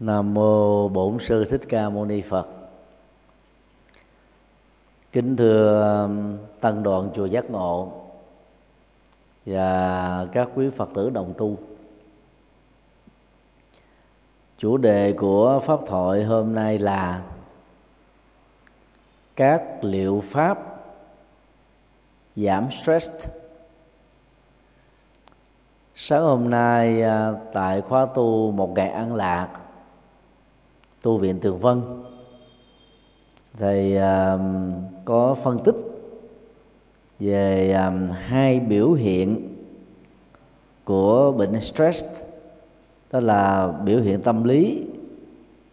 Nam mô Bổn sư Thích Ca Mâu Ni Phật. Kính thưa um, tăng đoàn chùa Giác Ngộ và các quý Phật tử đồng tu. Chủ đề của pháp thoại hôm nay là các liệu pháp giảm stress sáng hôm nay uh, tại khóa tu một ngày an lạc tu viện tường vân. Thầy uh, um, có phân tích về um, hai biểu hiện của bệnh stress đó là biểu hiện tâm lý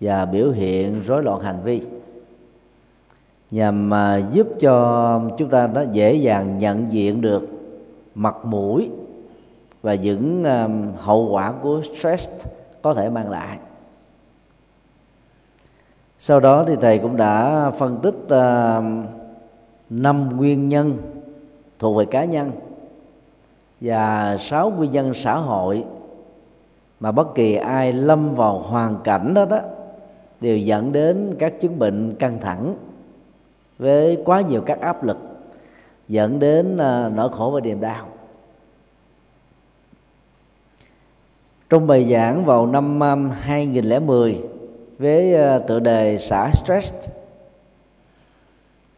và biểu hiện rối loạn hành vi. Nhằm uh, giúp cho chúng ta nó dễ dàng nhận diện được mặt mũi và những um, hậu quả của stress có thể mang lại sau đó thì thầy cũng đã phân tích uh, năm nguyên nhân thuộc về cá nhân và sáu nguyên nhân xã hội mà bất kỳ ai lâm vào hoàn cảnh đó đó đều dẫn đến các chứng bệnh căng thẳng với quá nhiều các áp lực dẫn đến uh, nỗi khổ và niềm đau. Trong bài giảng vào năm à, 2010 với ờ, tựa đề xả stress.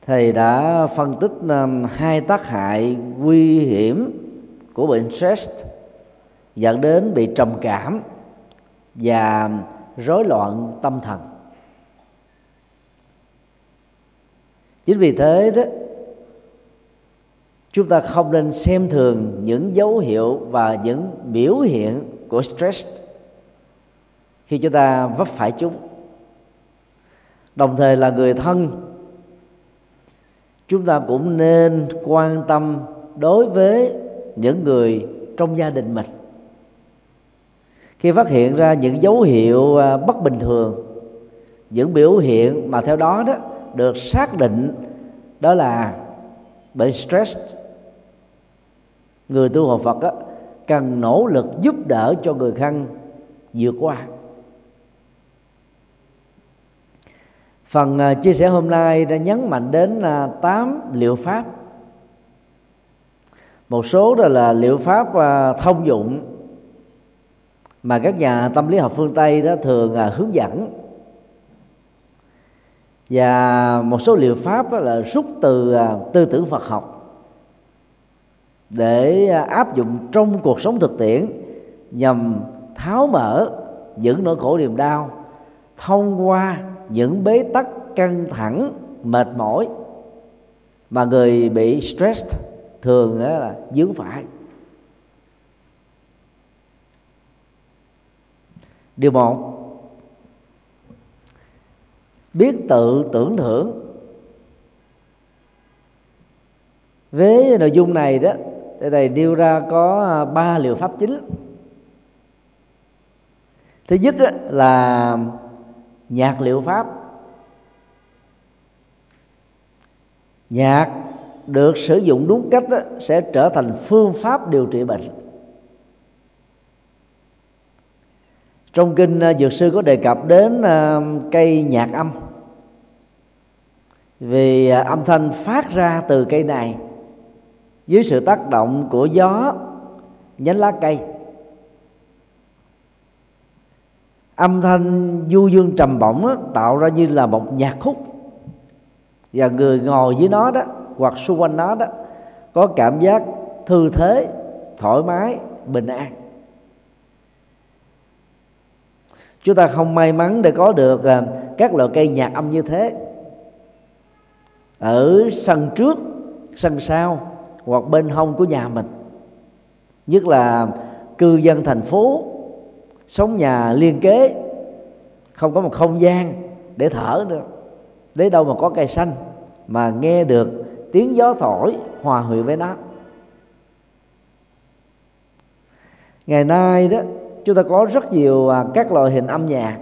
Thầy đã phân tích hai tác hại nguy hiểm của bệnh stress dẫn đến bị trầm cảm và rối loạn tâm thần. Chính vì thế đó, chúng ta không nên xem thường những dấu hiệu và những biểu hiện của stress khi chúng ta vấp phải chúng. Đồng thời là người thân chúng ta cũng nên quan tâm đối với những người trong gia đình mình. Khi phát hiện ra những dấu hiệu à, bất bình thường những biểu hiện mà theo đó đó được xác định đó là bệnh stress. Người tu học Phật đó, cần nỗ lực giúp đỡ cho người thân vượt qua. Phần à, chia sẻ hôm nay đã nhấn mạnh đến à, tám liệu pháp. Một số đó là liệu pháp à, thông dụng mà các nhà tâm lý học phương tây đó thường hướng dẫn. Và một số liệu pháp đó là rút từ tư tưởng Phật học để áp dụng trong cuộc sống thực tiễn nhằm tháo mở những nỗi khổ niềm đau thông qua những bế tắc căng thẳng, mệt mỏi mà người bị stress thường là dướng phải. Điều một, biết tự tưởng thưởng. Với nội dung này đó thì thầy nêu ra có à, ba liệu pháp chính. Thứ nhất là nhạc liệu pháp. Nhạc được sử dụng đúng cách đó, sẽ trở thành phương pháp điều trị bệnh. Trong kinh à, dược sư có đề cập đến à, cây nhạc âm. Vì à, âm thanh phát ra từ cây này dưới sự tác động của gió nhánh lá cây. Âm thanh du dương trầm bổng đó, tạo ra như là một nhạc khúc. Và người ngồi dưới nó đó hoặc xung quanh nó đó có cảm giác thư thế thoải mái bình an. Chúng ta không may mắn để có được à, các loại cây nhạc âm như thế. Ở sân trước sân sau hoặc bên hông của nhà mình. Nhất là cư dân thành phố sống nhà liên kế, không có một không gian để thở nữa. Đến đâu mà có cây xanh mà nghe được tiếng gió thổi hòa quyện với nó. Ngày nay đó, chúng ta có rất nhiều à, các loại hình âm nhạc.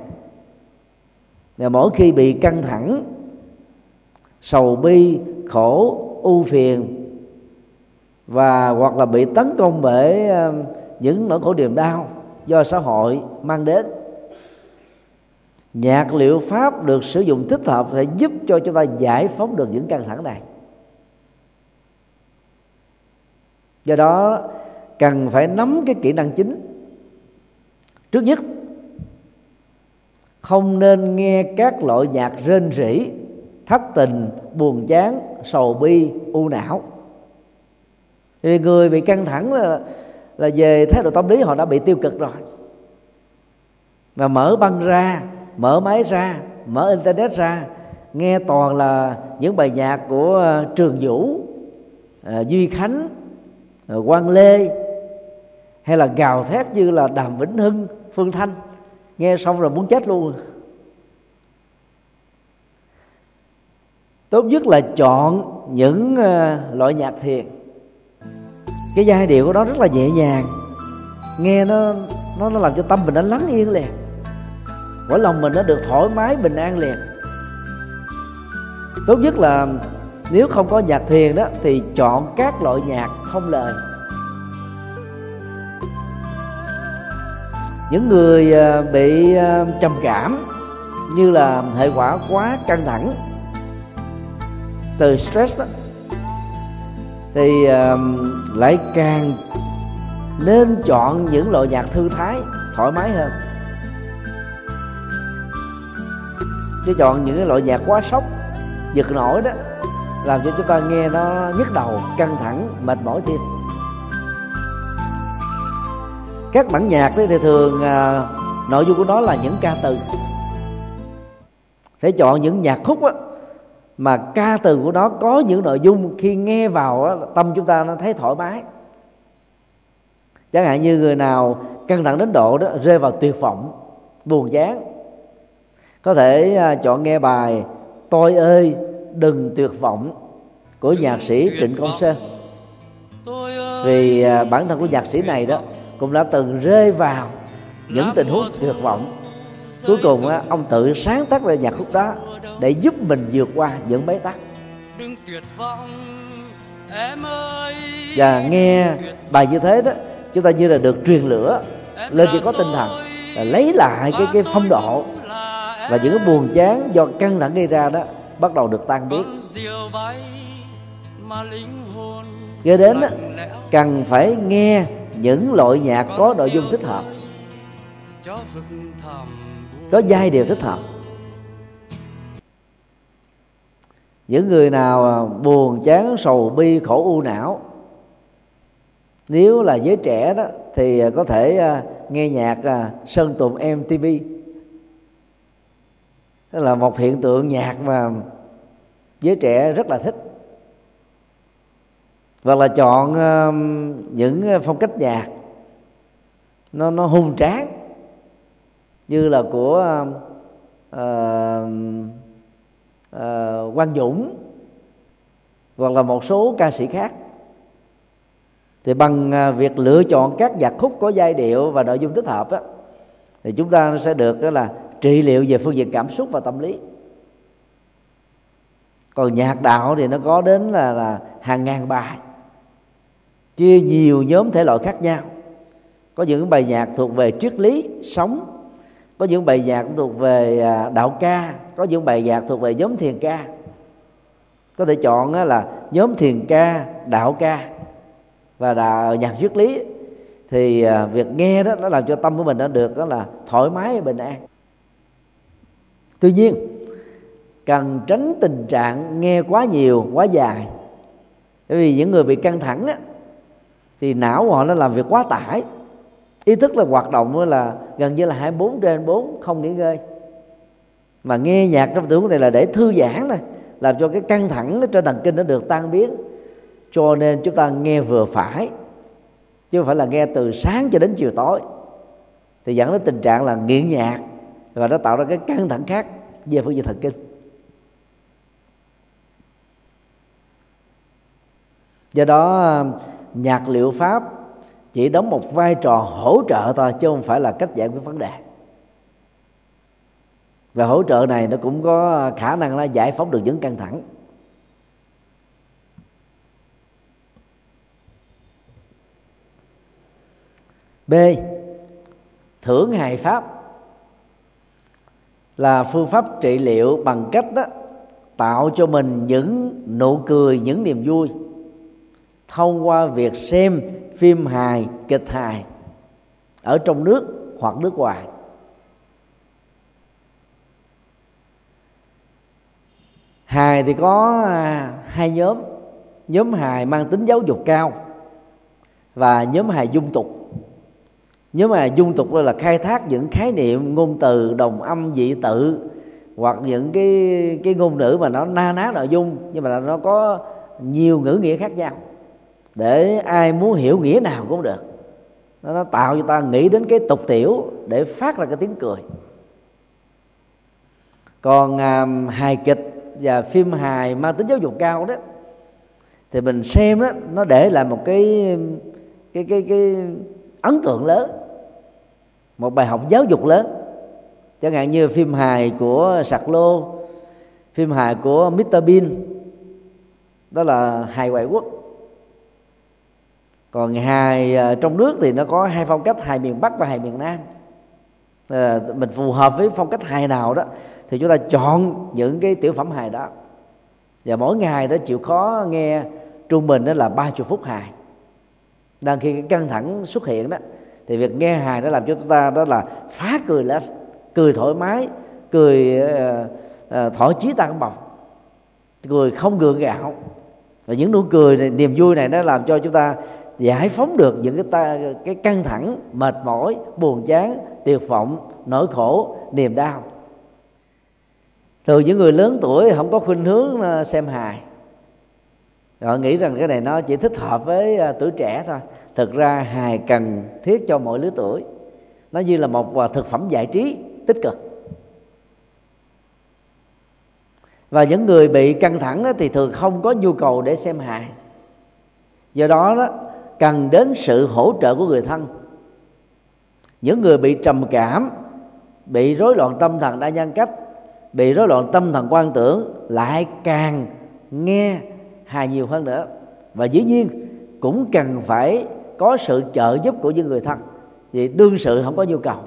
Và mỗi khi bị căng thẳng, sầu bi, khổ ưu phiền, và hoặc là bị tấn công bởi à, những nỗi khổ niềm đau do xã hội mang đến. Nhạc liệu pháp được sử dụng thích hợp sẽ giúp cho chúng ta giải phóng được những căng thẳng này. Do đó, cần phải nắm cái kỹ năng chính. Trước nhất, không nên nghe các loại nhạc rên rỉ, thất tình, buồn chán, sầu bi, u não. Thì người bị căng thẳng là là về thái độ tâm lý họ đã bị tiêu cực rồi. Và mở băng ra, mở máy ra, mở internet ra, nghe toàn là những bài nhạc của ờ, trường vũ ờ, duy khánh ờ, quang lê, hay là gào thét như là đàm vĩnh hưng, phương thanh. Nghe xong rồi muốn chết luôn. Tốt nhất là chọn những loại nhạc thiền cái giai điệu của nó rất là nhẹ nhàng. Nghe nó nó nó làm cho tâm mình nó lắng yên liền. Mỗi lòng mình nó được thoải mái, bình an liền. Tốt nhất là nếu không có nhạc thiền đó, thì chọn các loại nhạc không lời. Những người à, bị à, trầm cảm như là hệ quả quá căng thẳng, từ stress đó, thì à, lại càng nên chọn những loại nhạc thư thái thoải mái hơn. Chứ chọn những cái loại nhạc quá sốc giật nổi đó làm cho chúng ta nghe nó nhức đầu căng thẳng mệt mỏi thêm. Các bản nhạc đấy thì thường à, nội dung của nó là những ca từ. Phải chọn những nhạc khúc á, mà ca từ của nó có những nội dung khi nghe vào tâm chúng ta nó thấy thoải mái. Chẳng hạn như người nào căng thẳng đến độ đó rơi vào tuyệt vọng buồn chán. Có thể à, chọn nghe bài tôi ơi đừng tuyệt vọng của nhạc sĩ trịnh công sơn. Vì à, bản thân của nhạc sĩ này đó cũng đã từng rơi vào những tình huống tuyệt vọng. cuối cùng ông tự sáng tác ra nhạc khúc đó để giúp mình vượt qua những bế tắc. Và nghe bài như thế đó chúng ta như là được truyền lửa lên chỉ có tinh thần là lấy lại cái cái phong độ. và những cái buồn chán do căng thẳng gây ra đó bắt đầu được tan biến. Cho đến đó, cần phải nghe những loại nhạc có nội dung thích hợp. có giai điệu thích hợp những người nào à, buồn chán sầu bi khổ u não nếu là giới trẻ đó thì à, có thể à, nghe nhạc sơn tùng mtv tức là một hiện tượng nhạc mà giới trẻ rất là thích. Hoặc là chọn những phong cách nhạc nó nó hung tráng như là của uh, uh, Quang Dũng hoặc là một số ca sĩ khác. Thì bằng à, việc lựa chọn các nhạc khúc có giai điệu và nội dung thích hợp đó, thì chúng ta sẽ được đó là trị liệu về phương diện cảm xúc và tâm lý. Còn nhạc đạo thì nó có đến là, là hàng ngàn bài chia nhiều nhóm thể loại khác nhau. Có những bài nhạc thuộc về triết lý sống có những bài nhạc thuộc về à, đạo ca có những bài nhạc thuộc về nhóm thiền ca. Có thể chọn là nhóm thiền ca đạo ca và đạo nhạc triết lý. Thì à, việc nghe đó nó làm cho tâm của mình nó được đó là thoải mái bình an. Tuy nhiên cần tránh tình trạng nghe quá nhiều quá dài. Bởi vì những người bị căng thẳng á, thì não của họ nó làm việc quá tải ý thức là hoạt động là gần như là 24 trên 4 không nghỉ ngơi. Mà nghe nhạc trong tình huống này là để thư giãn này làm cho cái căng thẳng trên thần kinh nó được tan biến. Cho nên chúng ta nghe vừa phải, chứ không phải là nghe từ sáng cho đến chiều tối. Thì dẫn đến tình trạng là nghiện nhạc và nó tạo ra cái căng thẳng khác về phương diện thần kinh. Do đó, nhạc liệu pháp chỉ đóng một vai trò hỗ trợ thôi, chứ không phải là cách giải quyết vấn đề. Và hỗ trợ này nó cũng có khả năng là giải phóng được những căng thẳng. B. Thưởng hài pháp là phương pháp trị liệu bằng cách đó tạo cho mình những nụ cười, những niềm vui thông qua việc xem phim hài, kịch hài ở trong nước hoặc nước ngoài. Hài thì có à, hai nhóm. Nhóm hài mang tính giáo dục cao và nhóm hài dung tục. Nhóm hài dung tục là khai thác những khái niệm, ngôn từ, đồng âm, dị tự hoặc những cái cái ngôn ngữ mà nó na ná nội dung nhưng mà nó có nhiều ngữ nghĩa khác nhau để ai muốn hiểu nghĩa nào cũng được. Nó, nó tạo cho ta nghĩ đến cái tục tiểu để phát ra cái tiếng cười. Còn à, hài kịch và phim hài mang tính giáo dục cao đó thì mình xem đó nó để lại một cái cái cái cái ấn tượng lớn một bài học giáo dục lớn. Chẳng hạn như phim hài của sạc lô phim hài của Mr Bean đó là hài ngoại quốc còn hài ờ, trong nước thì nó có hai phong cách hài miền bắc và hài miền nam. À, mình phù hợp với phong cách hài nào đó thì chúng ta chọn những cái tiểu phẩm hài đó. Và mỗi ngày đó chịu khó nghe trung bình đó là ba chục phút hài. Đang khi cái căng thẳng xuất hiện đó thì việc nghe hài nó làm cho chúng ta đó là phá cười lên cười thoải mái cười uh, uh, thỏa chí tăng bọc, cười không gượng gạo. Và những nụ cười này, niềm vui này nó làm cho chúng ta giải phóng được những cái ta, cái căng thẳng mệt mỏi buồn chán tuyệt vọng nỗi khổ niềm đau. Thường những người lớn tuổi không có khuynh hướng ờ, xem hài. Họ nghĩ rằng cái này nó chỉ thích hợp với ờ, tuổi trẻ thôi. Thực ra hài cần thiết cho mọi lứa tuổi. Nó như là một thực phẩm giải trí tích cực. Và những người bị căng thẳng đó thì thường không có nhu cầu để xem hài. Do đó đó cần đến sự hỗ trợ của người thân. Những người bị trầm cảm, bị rối loạn tâm thần đa nhân cách, bị rối loạn tâm thần quan tưởng lại càng nghe hài nhiều hơn nữa. Và dĩ nhiên, cũng cần phải có sự trợ giúp của những người thân. Vì đương sự không có nhu cầu.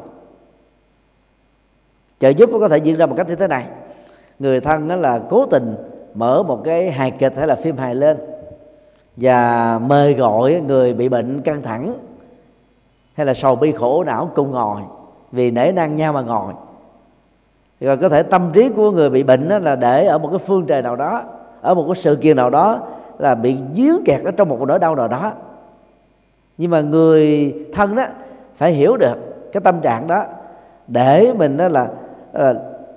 Trợ giúp có thể diễn ra một cách như thế này. Người thân đó là cố tình mở một cái hài kịch hay là phim hài lên và mời gọi người bị bệnh căng thẳng hay là sầu bi khổ não cùng ngồi vì nể nang nhau mà ngồi. Rồi có thể tâm trí của người bị bệnh đó là để ở một cái phương trời nào đó ở một cái sự kiện nào đó là bị dướng kẹt ở trong một nỗi đau nào đó. Nhưng mà người thân đó phải hiểu được cái tâm trạng đó để mình đó là, là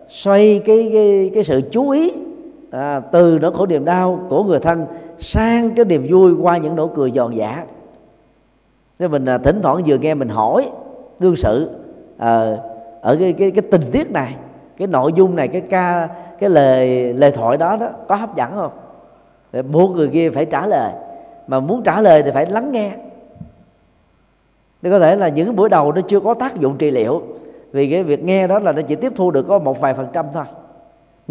xoay cái cái cái sự chú ý à, từ nỗi khổ niềm đau của người thân sang cái niềm vui qua những nỗi cười giòn giả thế mình à, thỉnh thoảng vừa nghe mình hỏi đương sự à, ở cái cái cái tình tiết này cái nội dung này cái ca cái lời lời thoại đó đó có hấp dẫn không? Để buộc người kia phải trả lời mà muốn trả lời thì phải lắng nghe. Thì có thể là những buổi đầu nó chưa có tác dụng trị liệu vì cái việc nghe đó là nó chỉ tiếp thu được có một vài phần trăm thôi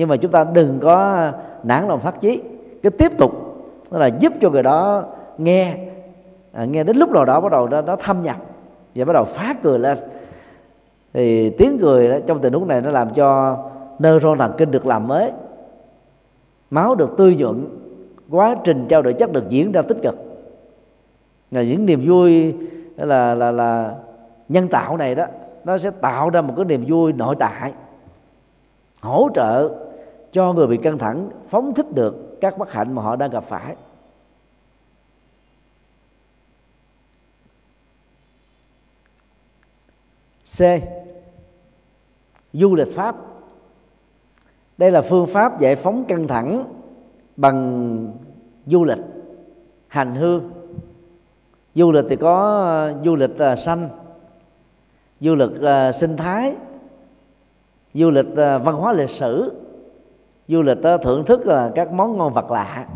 nhưng mà chúng ta đừng có nản lòng phát chí. Cứ tiếp tục đó là giúp cho người đó nghe à, nghe đến lúc nào đó bắt đầu nó, nó thâm nhập và bắt đầu phát cười lên. Thì tiếng cười đó, trong tình huống này nó làm cho neuron thần kinh được làm mới. Máu được tươi nhuận quá trình trao đổi chất được diễn ra tích cực. Là những niềm vui là là là nhân tạo này đó nó sẽ tạo ra một cái niềm vui nội tại hỗ trợ cho người bị căng thẳng phóng thích được các bất hạnh mà họ đang gặp phải. C. Du lịch pháp. Đây là phương pháp giải phóng căng thẳng bằng du lịch, hành hương. Du lịch thì có ờ, du lịch ờ, xanh du lịch ờ, sinh thái, du lịch văn hóa lịch sử du lịch đó, thưởng thức là các món ngon vật lạ.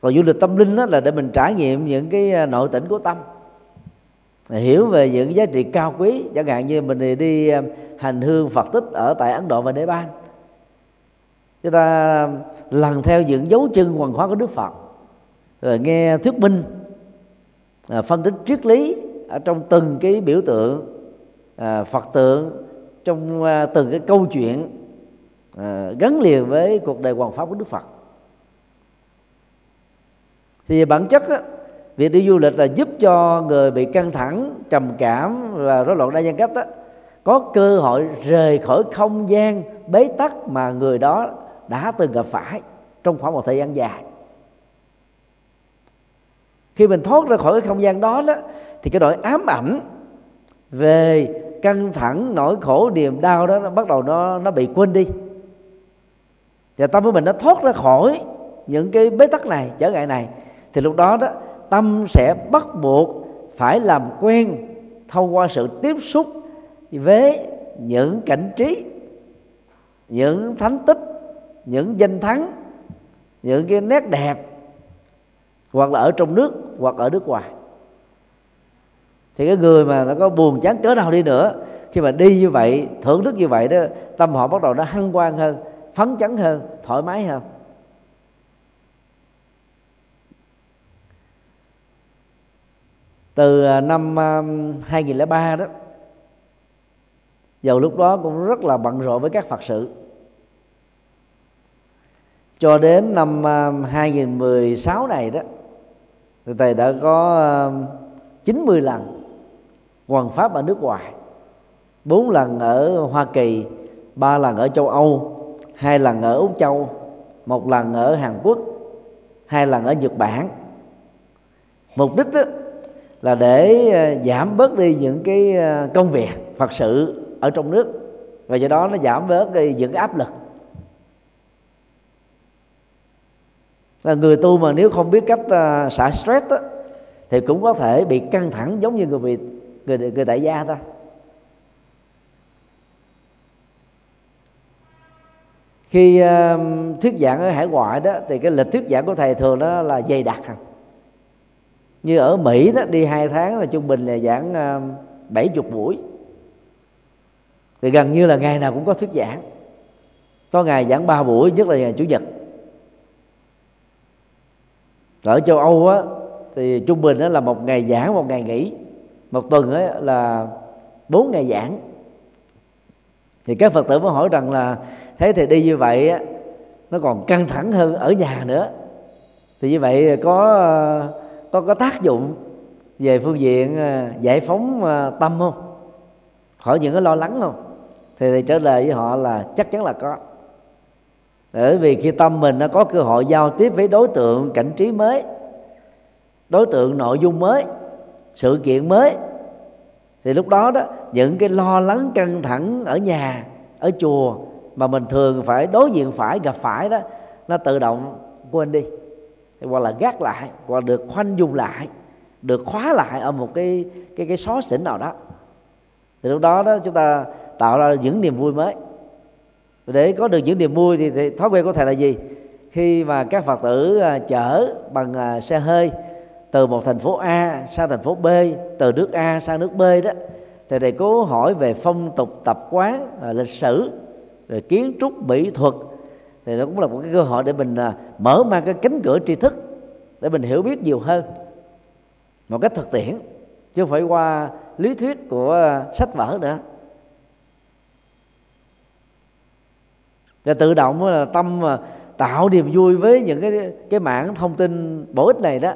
Còn du lịch tâm linh đó là để mình trải nghiệm những cái à, nội tỉnh của tâm. Hiểu về những giá trị cao quý chẳng hạn như mình đi à, hành hương phật tích ở tại ấn độ và đế ban chúng ta lần theo những dấu chân hoàng hóa của đức phật. Rồi nghe thuyết minh à, phân tích triết lý ở trong từng cái biểu tượng phật tượng trong từng cái câu chuyện à, gắn liền với cuộc đời hoàng pháp của đức phật. Thì bản chất á, việc đi du lịch là giúp cho người bị căng thẳng trầm cảm và rối loạn đa nhân cách á, có cơ hội rời khỏi không gian bế tắc mà người đó đã từng gặp phải trong khoảng một thời gian dài. Khi mình thoát ra khỏi cái không gian đó đó thì cái nỗi ám ảnh về căng thẳng nỗi khổ niềm đau đó nó bắt đầu nó nó bị quên đi và tâm của mình nó thoát ra khỏi những cái bế tắc này, trở ngại này. Thì lúc đó đó, tâm sẽ bắt buộc phải làm quen thông qua sự tiếp xúc với những cảnh trí, những thánh tích, những danh thắng, những cái nét đẹp, hoặc là ở trong nước, hoặc ở nước ngoài. Thì cái người mà nó có buồn chán cỡ nào đi nữa, khi mà đi như vậy, thưởng thức như vậy đó, tâm họ bắt đầu nó hăng quan hơn phấn chấn hơn, thoải mái hơn. Từ à, năm à, 2003 đó dầu lúc đó cũng rất là bận rộn với các phật sự. Cho đến năm à, 2016 này đó, thì thầy đã có 90 lần hoàn pháp ở nước ngoài, bốn lần ở Hoa Kỳ, ba lần ở châu Âu hai lần ở Úc Châu một lần ở Hàn Quốc hai lần ở Nhật Bản. Mục đích đó là để ờ, giảm bớt đi những cái ờ, công việc Phật sự ở trong nước và do đó nó giảm bớt đi những cái áp lực. Là người tu mà nếu không biết cách ờ, xả stress đó, thì cũng có thể bị căng thẳng giống như người bị người người tại gia ta. Khi uh, thuyết giảng ở hải ngoại đó thì cái lịch thuyết giảng của thầy thường đó là dày đặc như ở mỹ đó đi hai tháng là trung bình là giảng bảy uh, chục buổi. Thì gần như là ngày nào cũng có thuyết giảng. Có ngày giảng ba buổi nhất là ngày chủ nhật. Ở châu âu á thì trung bình đó là một ngày giảng một ngày nghỉ. Một tuần ấy là bốn ngày giảng thì các phật tử mới hỏi rằng là thế thì đi như vậy á, nó còn căng thẳng hơn ở nhà nữa. Thì như vậy có có có tác dụng về phương diện à, giải phóng à, tâm không? Khỏi những cái lo lắng không? Thì thầy trả lời với họ là chắc chắn là có. Bởi vì khi tâm mình nó có cơ hội giao tiếp với đối tượng cảnh trí mới đối tượng nội dung mới sự kiện mới thì lúc đó đó những cái lo lắng căng thẳng ở nhà ở chùa mà mình thường phải đối diện phải gặp phải đó nó tự động quên đi. Hoặc là gác lại hoặc được khoanh dùng lại được khóa lại ở một cái cái cái xó xỉnh nào đó. Thì lúc đó đó chúng ta tạo ra những niềm vui mới. Để có được những niềm vui thì, thì thói quen của thầy là gì? Khi mà các phật tử à, chở bằng à, xe hơi từ một thành phố A sang thành phố B từ nước A sang nước B đó thì thầy cố hỏi về phong tục tập quán à, lịch sử rồi kiến trúc mỹ thuật. Thì nó cũng là một cái cơ hội để mình à, mở mang cái cánh cửa tri thức để mình hiểu biết nhiều hơn một cách thực tiễn chứ không phải qua lý thuyết của à, sách vở nữa. Và tự động là tâm mà tạo niềm vui với những cái cái mảng thông tin bổ ích này đó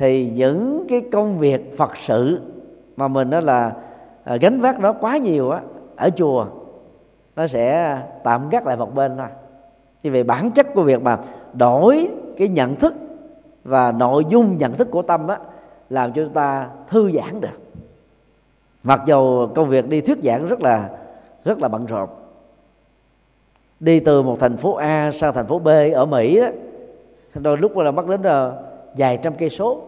thì những cái công việc phật sự mà mình đó là à, gánh vác nó quá nhiều á, ở chùa, nó sẽ tạm gác lại một bên thôi. Thì về bản chất của việc mà đổi cái nhận thức và nội dung nhận thức của tâm á, làm cho chúng ta thư giãn được. Mặc dù công việc đi thuyết giảng rất là rất là bận rộn. Đi từ một thành phố A sang thành phố B ở Mỹ đó đôi lúc là mất đến là vài trăm cây số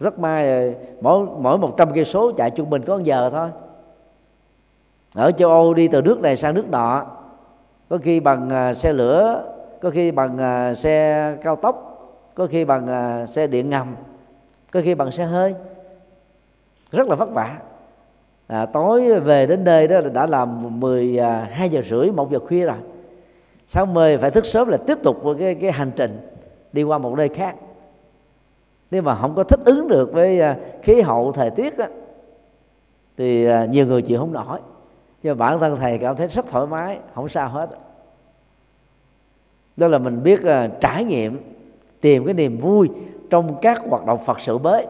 rất may mỗi mỗi một trăm cây số chạy trung bình có một giờ thôi. Ở châu Âu đi từ nước này sang nước nọ có khi bằng à, xe lửa có khi bằng à, xe cao tốc có khi bằng à, xe điện ngầm có khi bằng xe hơi. Rất là vất vả. À, tối về đến nơi đó đã làm 12 giờ rưỡi một giờ khuya rồi. Sáng mười phải thức sớm là tiếp tục cái cái hành trình đi qua một nơi khác nếu mà không có thích ứng được với à, khí hậu thời tiết á, thì à, nhiều người chịu không nổi. Cho bản thân thầy cảm thấy rất thoải mái không sao hết. Đó là mình biết uh, trải nghiệm tìm cái niềm vui trong các hoạt động phật sự mới.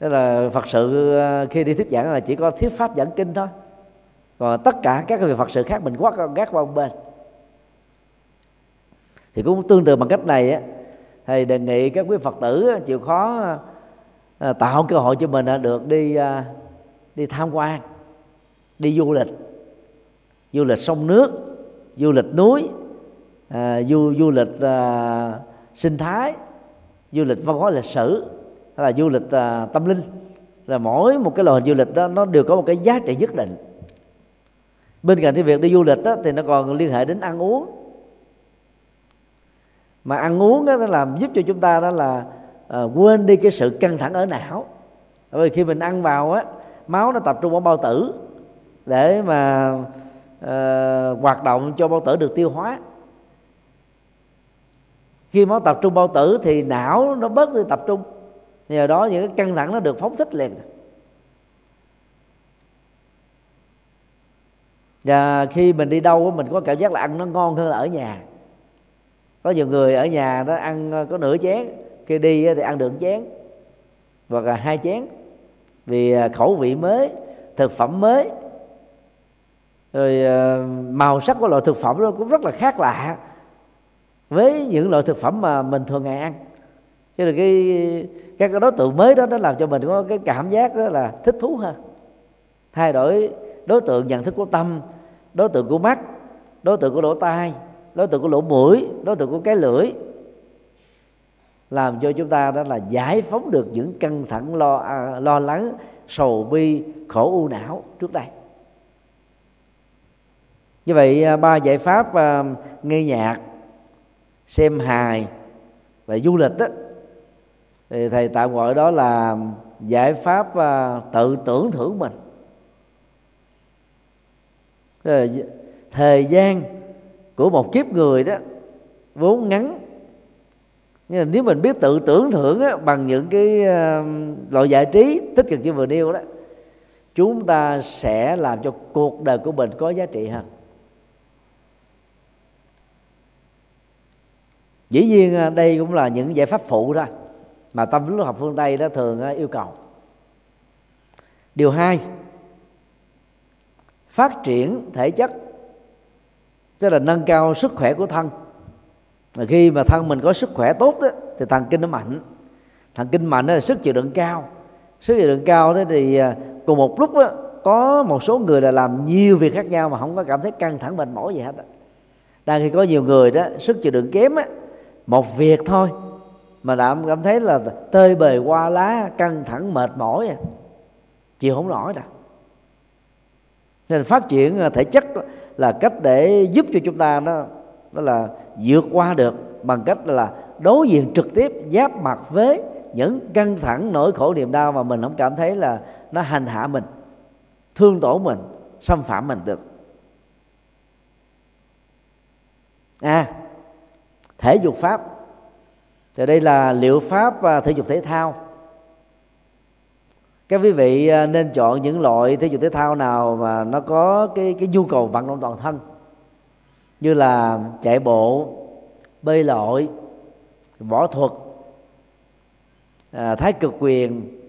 Đó là phật sự uh, khi đi thuyết giảng là chỉ có thuyết pháp giảng kinh thôi. Còn tất cả các việc phật sự khác mình quát gác qua một bên. Thì cũng tương tự bằng cách này á thầy đề nghị các quý phật tử chịu khó à, tạo cơ hội cho mình à, được đi à, đi tham quan đi du lịch du lịch sông nước du lịch núi à, du du lịch à, sinh thái du lịch văn hóa lịch sử hay là du lịch à, tâm linh. Là mỗi một cái loại hình du lịch đó nó đều có một cái giá trị nhất định. Bên cạnh cái việc đi du lịch đó, thì nó còn liên hệ đến ăn uống mà ăn uống đó, nó làm giúp cho chúng ta đó là à, quên đi cái sự căng thẳng ở não. Bởi vì khi mình ăn vào á máu nó tập trung ở bao tử để mà à, hoạt động cho bao tử được tiêu hóa. Khi máu tập trung bao tử thì não nó bớt đi tập trung. Nhờ đó những cái căng thẳng nó được phóng thích liền. Và khi mình đi đâu mình có cảm giác là ăn nó ngon hơn là ở nhà có nhiều người ở nhà nó ăn ờ, có nửa chén, khi đi ờ, thì ăn được chén, hoặc là hai chén. Vì ờ, khẩu vị mới, thực phẩm mới. Rồi màu sắc của loại thực phẩm đó cũng rất là khác lạ với những loại thực phẩm mà mình thường ngày ăn. Cho nên cái, các cái đối tượng mới đó, nó làm cho mình có cái cảm giác đó là thích thú hơn. Thay đổi đối tượng nhận thức của tâm, đối tượng của mắt, đối tượng của lỗ tai đối tượng của lỗ mũi đối tượng của cái lưỡi. Làm cho chúng ta đó là giải phóng được những căng thẳng lo à, lo lắng sầu bi khổ u não trước đây. Như vậy à, ba giải pháp à, nghe nhạc xem hài và du lịch đó thì thầy tạm gọi đó là giải pháp à, tự tưởng thưởng mình. Thời gian của một kiếp người đó vốn ngắn. Nhưng mà nếu mình biết tự tưởng thưởng á, bằng những cái uh, loại giải trí tích cực như vừa nêu đó chúng ta sẽ làm cho cuộc đời của mình có giá trị hơn. Dĩ nhiên ờ, đây cũng là những giải pháp phụ thôi mà tâm lý học phương tây đó thường ờ, yêu cầu. Điều hai phát triển thể chất tức là nâng cao sức khỏe của thân. Là khi mà thân mình có sức khỏe tốt đó, thì thần kinh nó mạnh. Thần kinh mạnh đó là sức chịu đựng cao. Sức chịu đựng cao thế thì à, cùng một lúc đó, có một số người là làm nhiều việc khác nhau mà không có cảm thấy căng thẳng mệt mỏi gì hết đang khi có nhiều người đó sức chịu đựng kém á một việc thôi mà đã cảm thấy là tơi bời qua lá căng thẳng mệt mỏi à chịu không nổi đâu nên phát triển à, thể chất là cách để giúp cho chúng ta đó đó là vượt qua được bằng cách là đối diện trực tiếp, giáp mặt với những căng thẳng, nỗi khổ niềm đau mà mình không cảm thấy là nó hành hạ mình, thương tổn mình, xâm phạm mình được. À thể dục pháp. Thì đây là liệu pháp và thể dục thể thao các quý vị à, nên chọn những loại thể dục thể thao nào mà nó có cái cái nhu cầu vận động toàn thân. Như là chạy bộ bơi lội võ thuật à, thái cực quyền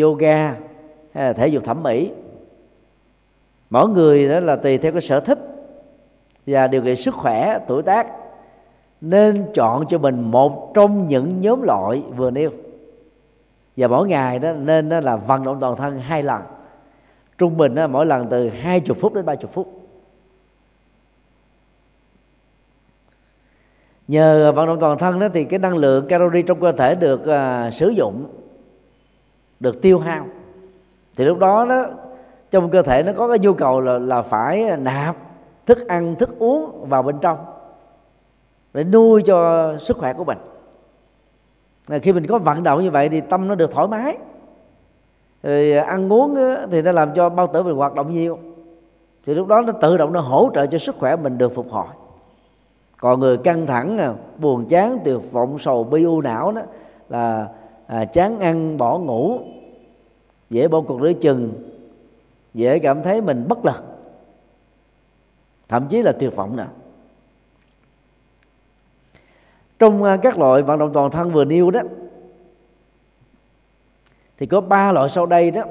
yoga hay là thể dục thẩm mỹ. Mỗi người đó là tùy theo cái sở thích và điều kiện sức khỏe tuổi tác. Nên chọn cho mình một trong những nhóm loại vừa nêu và mỗi ngày đó nên đó là vận động toàn thân hai lần. Trung bình đó, mỗi lần từ 20 phút đến 30 phút. Nhờ vận động toàn thân đó thì cái năng lượng calori trong cơ thể được uh, sử dụng được tiêu hao. Thì lúc đó đó trong cơ thể nó có cái nhu cầu là là phải nạp thức ăn thức uống vào bên trong để nuôi cho sức khỏe của mình khi mình có vận động như vậy thì tâm nó được thoải mái. Rồi ăn uống thì nó làm cho bao tử mình hoạt động nhiều. Thì lúc đó nó tự động nó hỗ trợ cho sức khỏe mình được phục hồi. Còn người căng thẳng à, buồn chán tuyệt vọng sầu bi u não đó là à, chán ăn bỏ ngủ dễ bỏ cuộc lưỡi chừng dễ cảm thấy mình bất lực thậm chí là tuyệt vọng nữa trong à, các loại vận động toàn thân vừa nêu đó, thì có ba loại sau đây đó,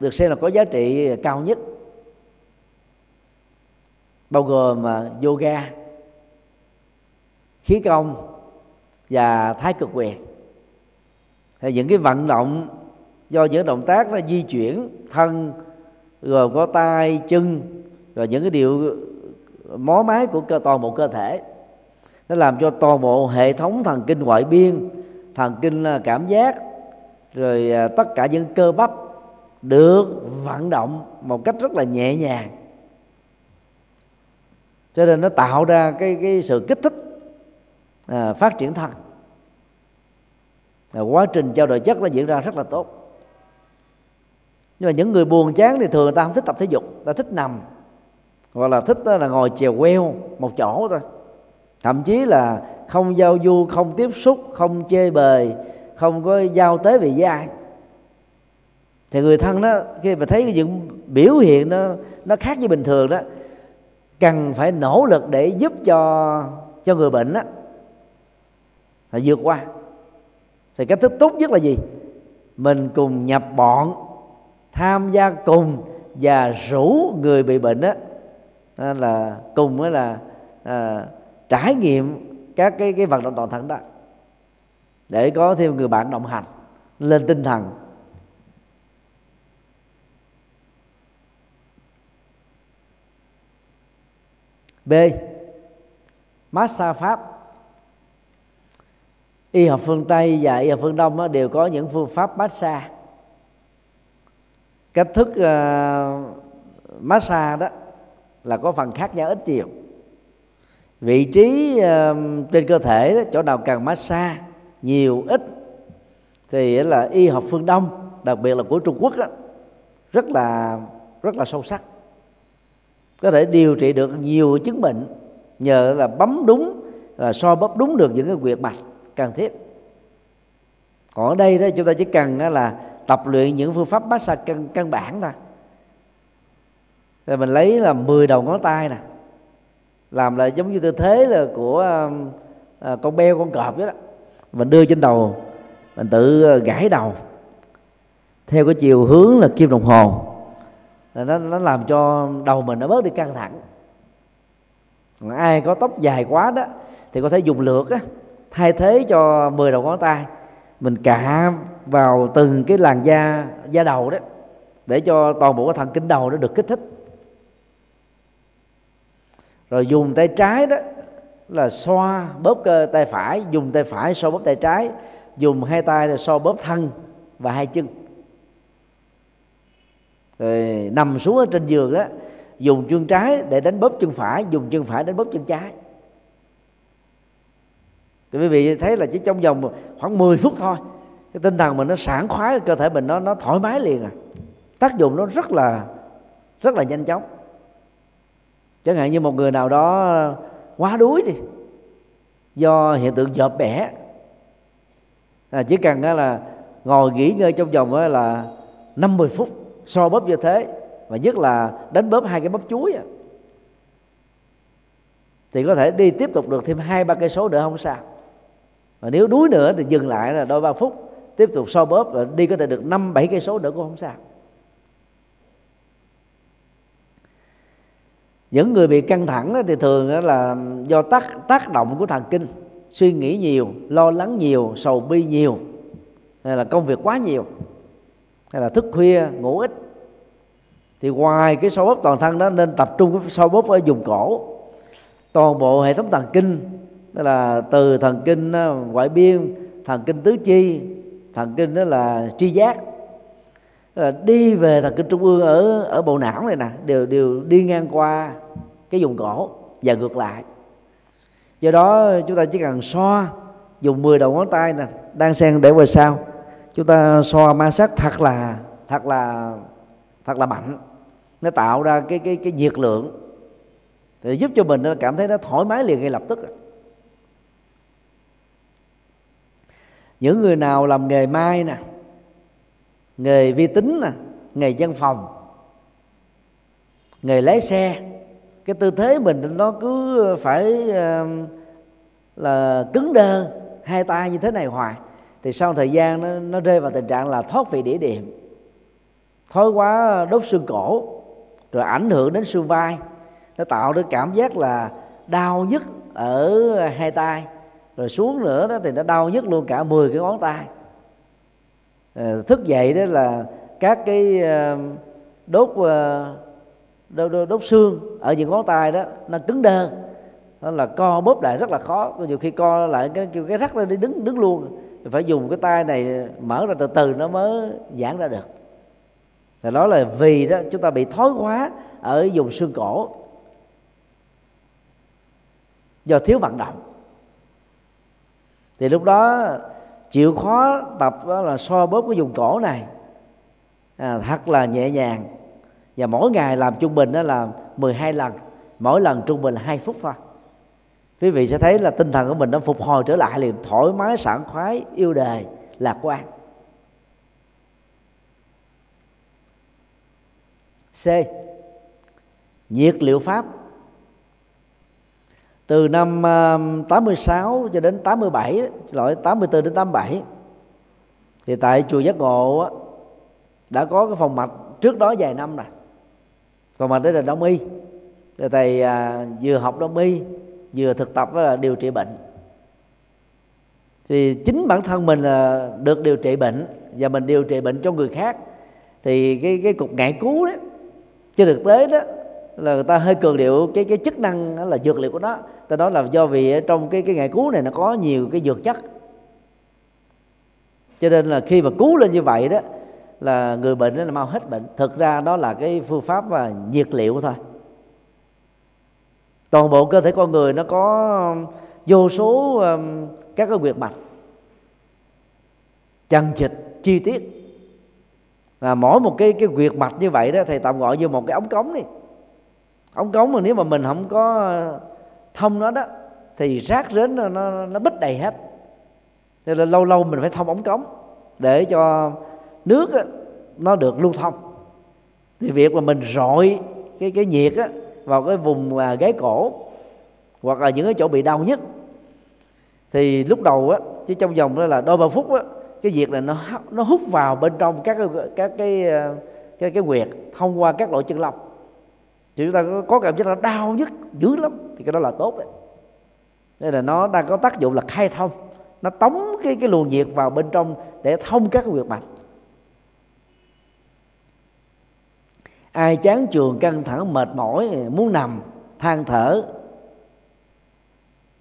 được xem là có giá trị à, cao nhất. Bao gồm mà yoga, khí công và thái cực quyền thì những cái vận động do những động tác nó di chuyển thân, gồm có tay, chân, rồi những cái điều à, mó máy của cơ, toàn bộ cơ thể nó làm cho toàn bộ hệ thống thần kinh ngoại biên thần kinh à, cảm giác rồi à, tất cả những cơ bắp được vận động một cách rất là nhẹ nhàng. Cho nên nó tạo ra cái cái sự kích thích à, phát triển thân à, quá trình trao đổi chất nó diễn ra rất là tốt. Nhưng mà những người buồn chán thì thường người ta không thích tập thể dục ta thích nằm hoặc là thích là ngồi chèo queo một chỗ thôi thậm chí là không giao du không tiếp xúc không chê bời không có giao tế về với ai. Thì người thân đó khi mà thấy những biểu hiện nó nó khác với bình thường đó cần phải nỗ lực để giúp cho cho người bệnh đó là vượt qua. Thì cách thức tốt nhất là gì? Mình cùng nhập bọn tham gia cùng và rủ người bị bệnh đó là cùng với là à, trải nghiệm các cái cái vận động toàn thân đó để có thêm người bạn đồng hành lên tinh thần. B massage pháp. Y học phương tây và y học phương đông đều có những phương pháp massage. Cách thức uh, massage đó là có phần khác nhau ít nhiều vị trí uh, trên cơ thể đó, chỗ nào cần massage nhiều ít thì là y học phương đông đặc biệt là của trung quốc đó, rất là rất là sâu sắc. Có thể điều trị được nhiều chứng bệnh nhờ là bấm đúng là so bóp đúng được những cái quyệt mạch cần thiết. Còn ở đây đó chúng ta chỉ cần là tập luyện những phương pháp massage căn, căn bản thôi. Rồi mình lấy là 10 đầu ngón tay nè làm lại giống như tư thế là của um, à, con beo con cọp đó. Mình đưa trên đầu mình tự ờ, gãi đầu. Theo cái chiều hướng là kim đồng hồ. Là nó nó làm cho đầu mình nó bớt đi căng thẳng. Còn ai có tóc dài quá đó thì có thể dùng lược á thay thế cho 10 đầu ngón tay. Mình cạ vào từng cái làn da da đầu đó để cho toàn bộ cái thần kinh đầu nó được kích thích rồi dùng tay trái đó là xoa bóp cơ tay phải, dùng tay phải xoa bóp tay trái, dùng hai tay là xoa bóp thân và hai chân. Rồi nằm xuống ở trên giường đó, dùng chân trái để đánh bóp chân phải, dùng chân phải đánh bóp chân trái. Thì quý vị thấy là chỉ trong vòng khoảng 10 phút thôi, cái tinh thần mình nó sảng khoái, cơ thể mình nó nó thoải mái liền à. Tác dụng nó rất là rất là nhanh chóng chẳng hạn như một người nào đó quá đuối đi do hiện tượng dợp bẻ. À, chỉ cần là ngồi nghỉ ngơi trong vòng là 50 phút so bóp như thế và nhất là đánh bóp hai cái bắp chuối thì có thể đi tiếp tục được thêm hai ba cây số nữa không sao. Và nếu đuối nữa thì dừng lại là đôi ba phút tiếp tục so bóp và đi có thể được năm bảy cây số nữa cũng không sao. Những người bị căng thẳng thì thường là do tác tác động của thần kinh, suy nghĩ nhiều, lo lắng nhiều, sầu bi nhiều, hay là công việc quá nhiều, hay là thức khuya, ngủ ít. Thì ngoài cái so bóp toàn thân đó nên tập trung cái so bóp ở vùng cổ. Toàn bộ hệ thống thần kinh, tức là từ thần kinh ờ, ngoại biên, thần kinh tứ chi, thần kinh đó là tri giác là đi về thần kinh trung ương ở ở bộ não này nè, đều đều đi ngang qua cái vùng cổ và ngược lại. Do đó chúng ta chỉ cần xoa, dùng 10 đầu ngón tay nè đang sen để về sau. Chúng ta xoa ma sát thật là thật là thật là mạnh. Nó tạo ra cái cái cái nhiệt lượng. Thì giúp cho mình nó cảm thấy nó thoải mái liền ngay lập tức. Những người nào làm nghề mai nè nghề vi tính nè nghề văn phòng. Nghề lái xe. Cái tư thế mình nó cứ phải là cứng đơ hai tay như thế này hoài. Thì sau thời gian nó, nó rơi vào tình trạng là thoát vị đĩa điểm thói quá đốt xương cổ rồi ảnh hưởng đến xương vai. Nó tạo được cảm giác là đau nhức ở hai tay. Rồi xuống nữa đó thì nó đau nhức luôn cả 10 cái ngón tay. Ờ, thức dậy đó là các cái ờ, đốt ờ, đốt, đốt, đốt xương ở những ngón tay đó nó cứng đơ. Đó là co bóp lại rất là khó. Nhiều khi co lại cái kêu cái rắc lên đi đứng đứng luôn. Phải dùng cái tay này mở ra từ từ nó mới giãn ra được. Thì đó là vì đó chúng ta bị thói hóa ở vùng xương cổ. Do thiếu vận động. Thì lúc đó chịu khó tập đó là so bóp cái vùng cổ này. À, thật là nhẹ nhàng. Và mỗi ngày làm trung bình đó là 12 lần. Mỗi lần trung bình là 2 phút thôi. Quý vị sẽ thấy là tinh thần của mình nó phục hồi trở lại liền thoải mái sảng khoái yêu đời lạc quan. C. Nhiệt liệu pháp từ năm ờ, 86 cho đến 87 lỗi 84 đến 87 thì tại chùa Giác Ngộ đã có cái phòng mạch trước đó vài năm rồi. Phòng mạch đấy là đông y. Thì thầy à, vừa học đông y, vừa thực tập là điều trị bệnh. Thì chính bản thân mình là được điều trị bệnh và mình điều trị bệnh cho người khác. Thì cái cái cục ngại cứu đó trên thực tế đó, là người ta hơi cường điệu cái cái chức năng là dược liệu của nó ta nói là do vì trong cái cái ngày cứu này nó có nhiều cái dược chất. Cho nên là khi mà cứu lên như vậy đó là người bệnh là mau hết bệnh. Thực ra đó là cái phương pháp và nhiệt liệu thôi. Toàn bộ cơ thể con người nó có vô số um, các cái quyệt mạch chằng chịt chi tiết. Và mỗi một cái cái quyệt mạch như vậy đó thầy tạm gọi như một cái ống cống đi. Ống cống mà nếu mà mình không có thông nó đó thì rác rến nó nó, nó bít đầy hết. Nên là lâu lâu mình phải thông ống cống để cho nước á, nó được lưu thông. Thì việc mà mình rọi cái cái nhiệt á, vào cái vùng à, gáy cổ hoặc là những cái chỗ bị đau nhất thì lúc đầu á chứ trong vòng đó là đôi ba phút á cái việc này nó nó hút vào bên trong các cái các cái cái cái cái quyệt thông qua các lỗ chân lông thì chúng ta có cảm giác là đau nhất dữ lắm. Thì cái đó là tốt đấy. Nên là nó đang có tác dụng là khai thông. Nó tống cái cái luồng nhiệt vào bên trong để thông các cái huyệt mạch. Ai chán trường căng thẳng mệt mỏi muốn nằm than thở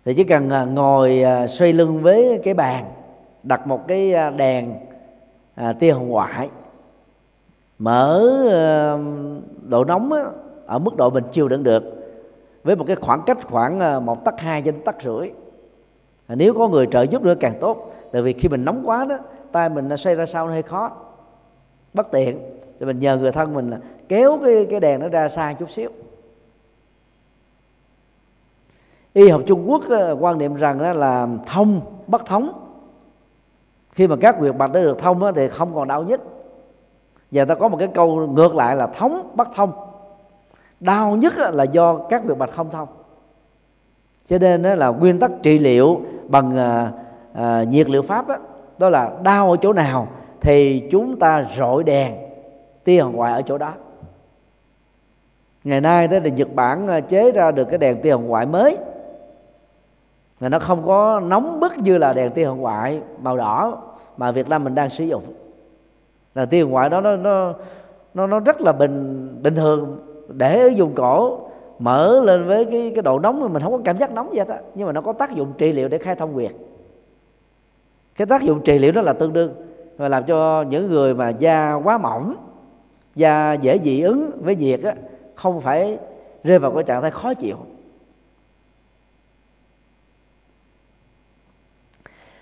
thì chỉ cần à, ngồi à, xoay lưng với cái bàn đặt một cái à, đèn à, tia hồng ngoại mở độ nóng ở mức độ mình chịu đựng được. Với một cái khoảng cách khoảng ờ, một tắc hai trên tắc rưỡi. Nếu có người trợ giúp nữa càng tốt. Tại vì khi mình nóng quá đó tay mình xoay ra sau nó hơi khó. Bất tiện. Thì mình nhờ người thân mình kéo cái cái đèn nó ra xa chút xíu. Y học Trung Quốc ờ, quan niệm rằng đó là thông bất thống. Khi mà các việc mạch đã được thông đó, thì không còn đau nhất và ta có một cái câu ngược lại là thống bất thông đau nhất là do các việc mạch không thông. Cho nên đó là nguyên tắc trị liệu bằng à, à, nhiệt liệu pháp đó, đó là đau ở chỗ nào thì chúng ta rọi đèn tia hồng ngoại ở chỗ đó. Ngày nay đó là nhật bản ờ, chế ra được cái đèn tia hồng ngoại mới. Là nó không có nóng bức như là đèn tia hồng ngoại màu đỏ mà Việt Nam mình đang sử dụng. Là tia hồng ngoại đó nó nó nó nó rất là bình bình thường để ở vùng cổ mở lên với cái cái độ nóng mình không có cảm giác nóng vậy đó. Nhưng mà nó có tác dụng trị liệu để khai thông huyệt. Cái tác dụng trị liệu đó là tương đương và làm cho những người mà da quá mỏng da dễ dị ứng với nhiệt á, không phải rơi vào cái trạng thái khó chịu.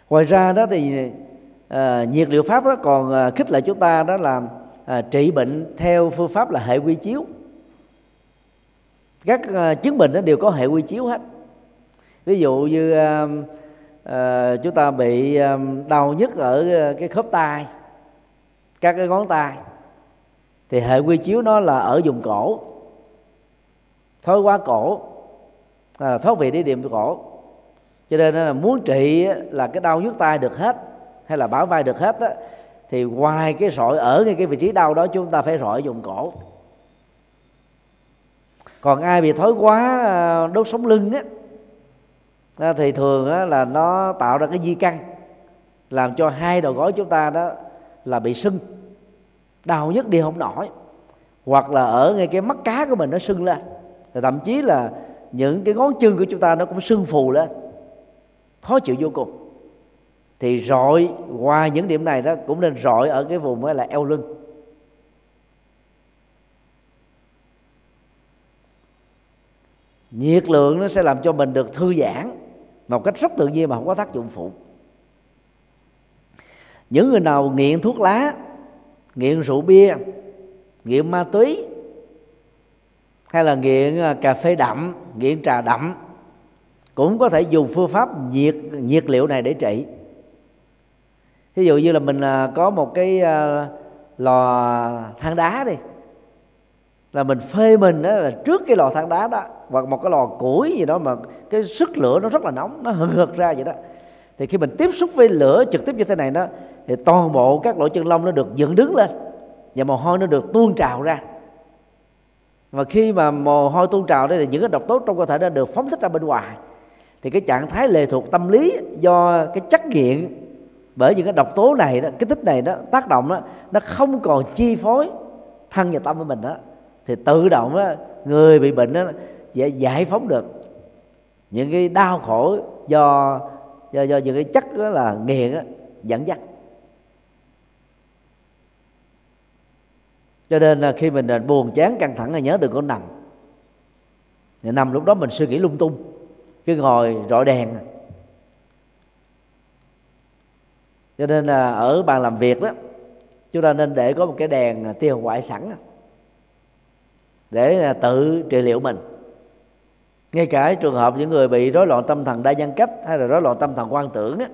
Ngoài ra đó thì à, nhiệt liệu pháp đó còn à, khích lệ chúng ta đó là à, trị bệnh theo phương pháp là hệ quy chiếu các ờ, chứng bệnh nó đều có hệ quy chiếu hết. Ví dụ như uh, uh, chúng ta bị uh, đau nhức ở cái khớp tay các cái ngón tay thì hệ quy chiếu nó là ở vùng cổ thói quá cổ à, thoát vị đi điểm cổ. Cho nên là muốn trị là cái đau nhức tay được hết hay là bảo vai được hết đó, thì ngoài cái sỏi ở ngay cái vị trí đau đó chúng ta phải rọi dùng cổ còn ai bị thói quá ờ, đốt sống lưng á thì thường là nó tạo ra cái di căn, làm cho hai đầu gối chúng ta đó là bị sưng, đau nhất đi không nổi, hoặc là ở ngay cái mắt cá của mình nó sưng lên. Thì thậm chí là những cái ngón chân của chúng ta nó cũng sưng phù lên, khó chịu vô cùng. Thì rọi, qua những điểm này đó, cũng nên rọi ở cái vùng là eo lưng. Nhiệt lượng nó sẽ làm cho mình được thư giãn một cách rất tự nhiên mà không có tác dụng phụ. Những người nào nghiện thuốc lá, nghiện rượu bia, nghiện ma túy, hay là nghiện à, cà phê đậm, nghiện trà đậm, cũng có thể dùng phương pháp nhiệt nhiệt liệu này để trị. Ví dụ như là mình à, có một cái à, lò than đá đi là mình phê mình đó là trước cái lò than đá đó, hoặc một cái lò củi gì đó mà cái sức lửa nó rất là nóng, nó hừng hực ra vậy đó. Thì khi mình tiếp xúc với lửa trực tiếp như thế này đó, thì toàn bộ các lỗ chân lông nó được dựng đứng lên, và mồ hôi nó được tuôn trào ra. Và khi mà mồ hôi tuôn trào đây thì những cái độc tố trong cơ thể nó được phóng thích ra bên ngoài. Thì cái trạng thái lệ thuộc tâm lý do cái chất nghiện bởi những cái độc tố này đó cái tích này đó, tác động đó, nó không còn chi phối thân và tâm của mình đó thì tự động á, người bị bệnh á, sẽ giải phóng được. Những cái đau khổ do do do những cái chất đó là nghiện á, dẫn dắt. Cho nên là khi mình à, buồn chán căng thẳng là nhớ đừng có nằm. Thì nằm lúc đó mình suy nghĩ lung tung cứ ngồi rọi đèn. Cho nên là ở bàn làm việc đó chúng ta nên để có một cái đèn à, tiêu ngoại sẵn để à, tự trị liệu mình. Ngay cả trường hợp những người bị rối loạn tâm thần đa nhân cách hay là rối loạn tâm thần quan tưởng á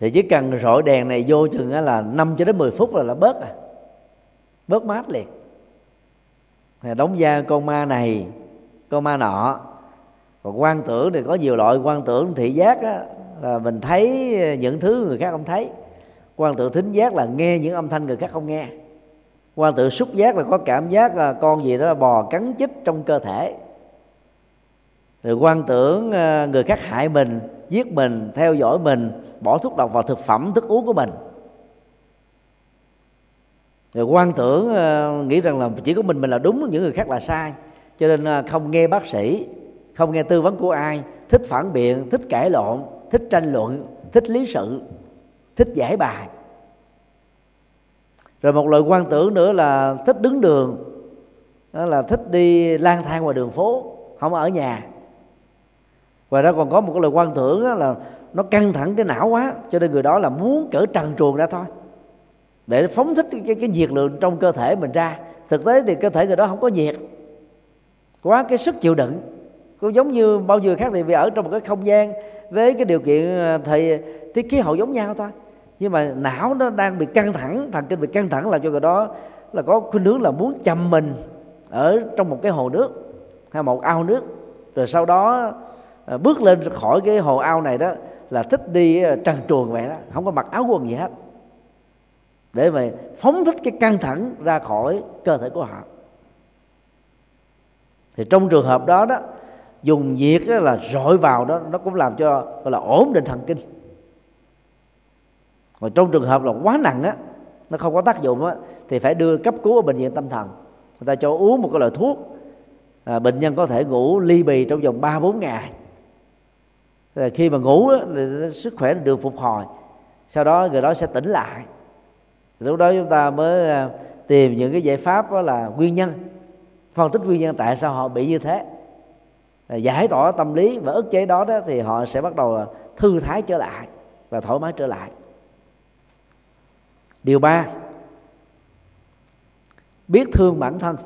thì chỉ cần rọi đèn này vô chừng là 5 cho đến 10 phút là là bớt à. Bớt mát liền. Đóng da con ma này con ma nọ. Còn quan tưởng thì có nhiều loại quan tưởng thị giác á, là mình thấy những thứ người khác không thấy. Quan tưởng thính giác là nghe những âm thanh người khác không nghe quan tự xúc giác là có cảm giác là con gì đó là bò cắn chích trong cơ thể. Rồi quan tưởng à, người khác hại mình, giết mình, theo dõi mình, bỏ thuốc độc vào thực phẩm, thức uống của mình. Rồi quan tưởng à, nghĩ rằng là chỉ có mình mình là đúng, những người khác là sai. Cho nên à, không nghe bác sĩ, không nghe tư vấn của ai, thích phản biện, thích cãi lộn, thích tranh luận, thích lý sự, thích giải bài rồi một loại quan tưởng nữa là thích đứng đường đó là thích đi lang thang ngoài đường phố không ở nhà. Và đó còn có một cái lời quan tưởng đó là nó căng thẳng cái não quá cho nên người đó là muốn cỡ trần truồng ra thôi để phóng thích cái, cái, cái nhiệt lượng trong cơ thể mình ra. Thực tế thì cơ thể người đó không có nhiệt quá cái sức chịu đựng. Cũng giống như bao nhiêu khác thì vì ở trong một cái không gian với cái điều kiện à, thời tiết khí hậu giống nhau thôi nhưng mà não nó đang bị căng thẳng, thần kinh bị căng thẳng làm cho người đó, là có khuynh hướng là muốn chầm mình ở trong một cái hồ nước, hay một ao nước. Rồi sau đó à, bước lên khỏi cái hồ ao này đó là thích đi à, trần truồng vậy đó, không có mặc áo quần gì hết. Để mà phóng thích cái căng thẳng ra khỏi cơ thể của họ. Thì trong trường hợp đó đó, dùng nhiệt là rọi vào đó, nó cũng làm cho, gọi là ổn định thần kinh còn trong trường hợp là quá nặng á nó không có tác dụng á thì phải đưa cấp cứu ở bệnh viện tâm thần. Người ta cho uống một cái loại thuốc à, bệnh nhân có thể ngủ ly bì trong vòng 3 bốn ngày. Rồi khi mà ngủ á, thì sức khỏe được phục hồi sau đó người đó sẽ tỉnh lại. Lúc đó chúng ta mới à, tìm những cái giải pháp đó là nguyên nhân phân tích nguyên nhân tại sao họ bị như thế. Giải tỏa tâm lý và ức chế đó, đó thì họ sẽ bắt đầu thư thái trở lại và thoải mái trở lại điều ba biết thương bản thân.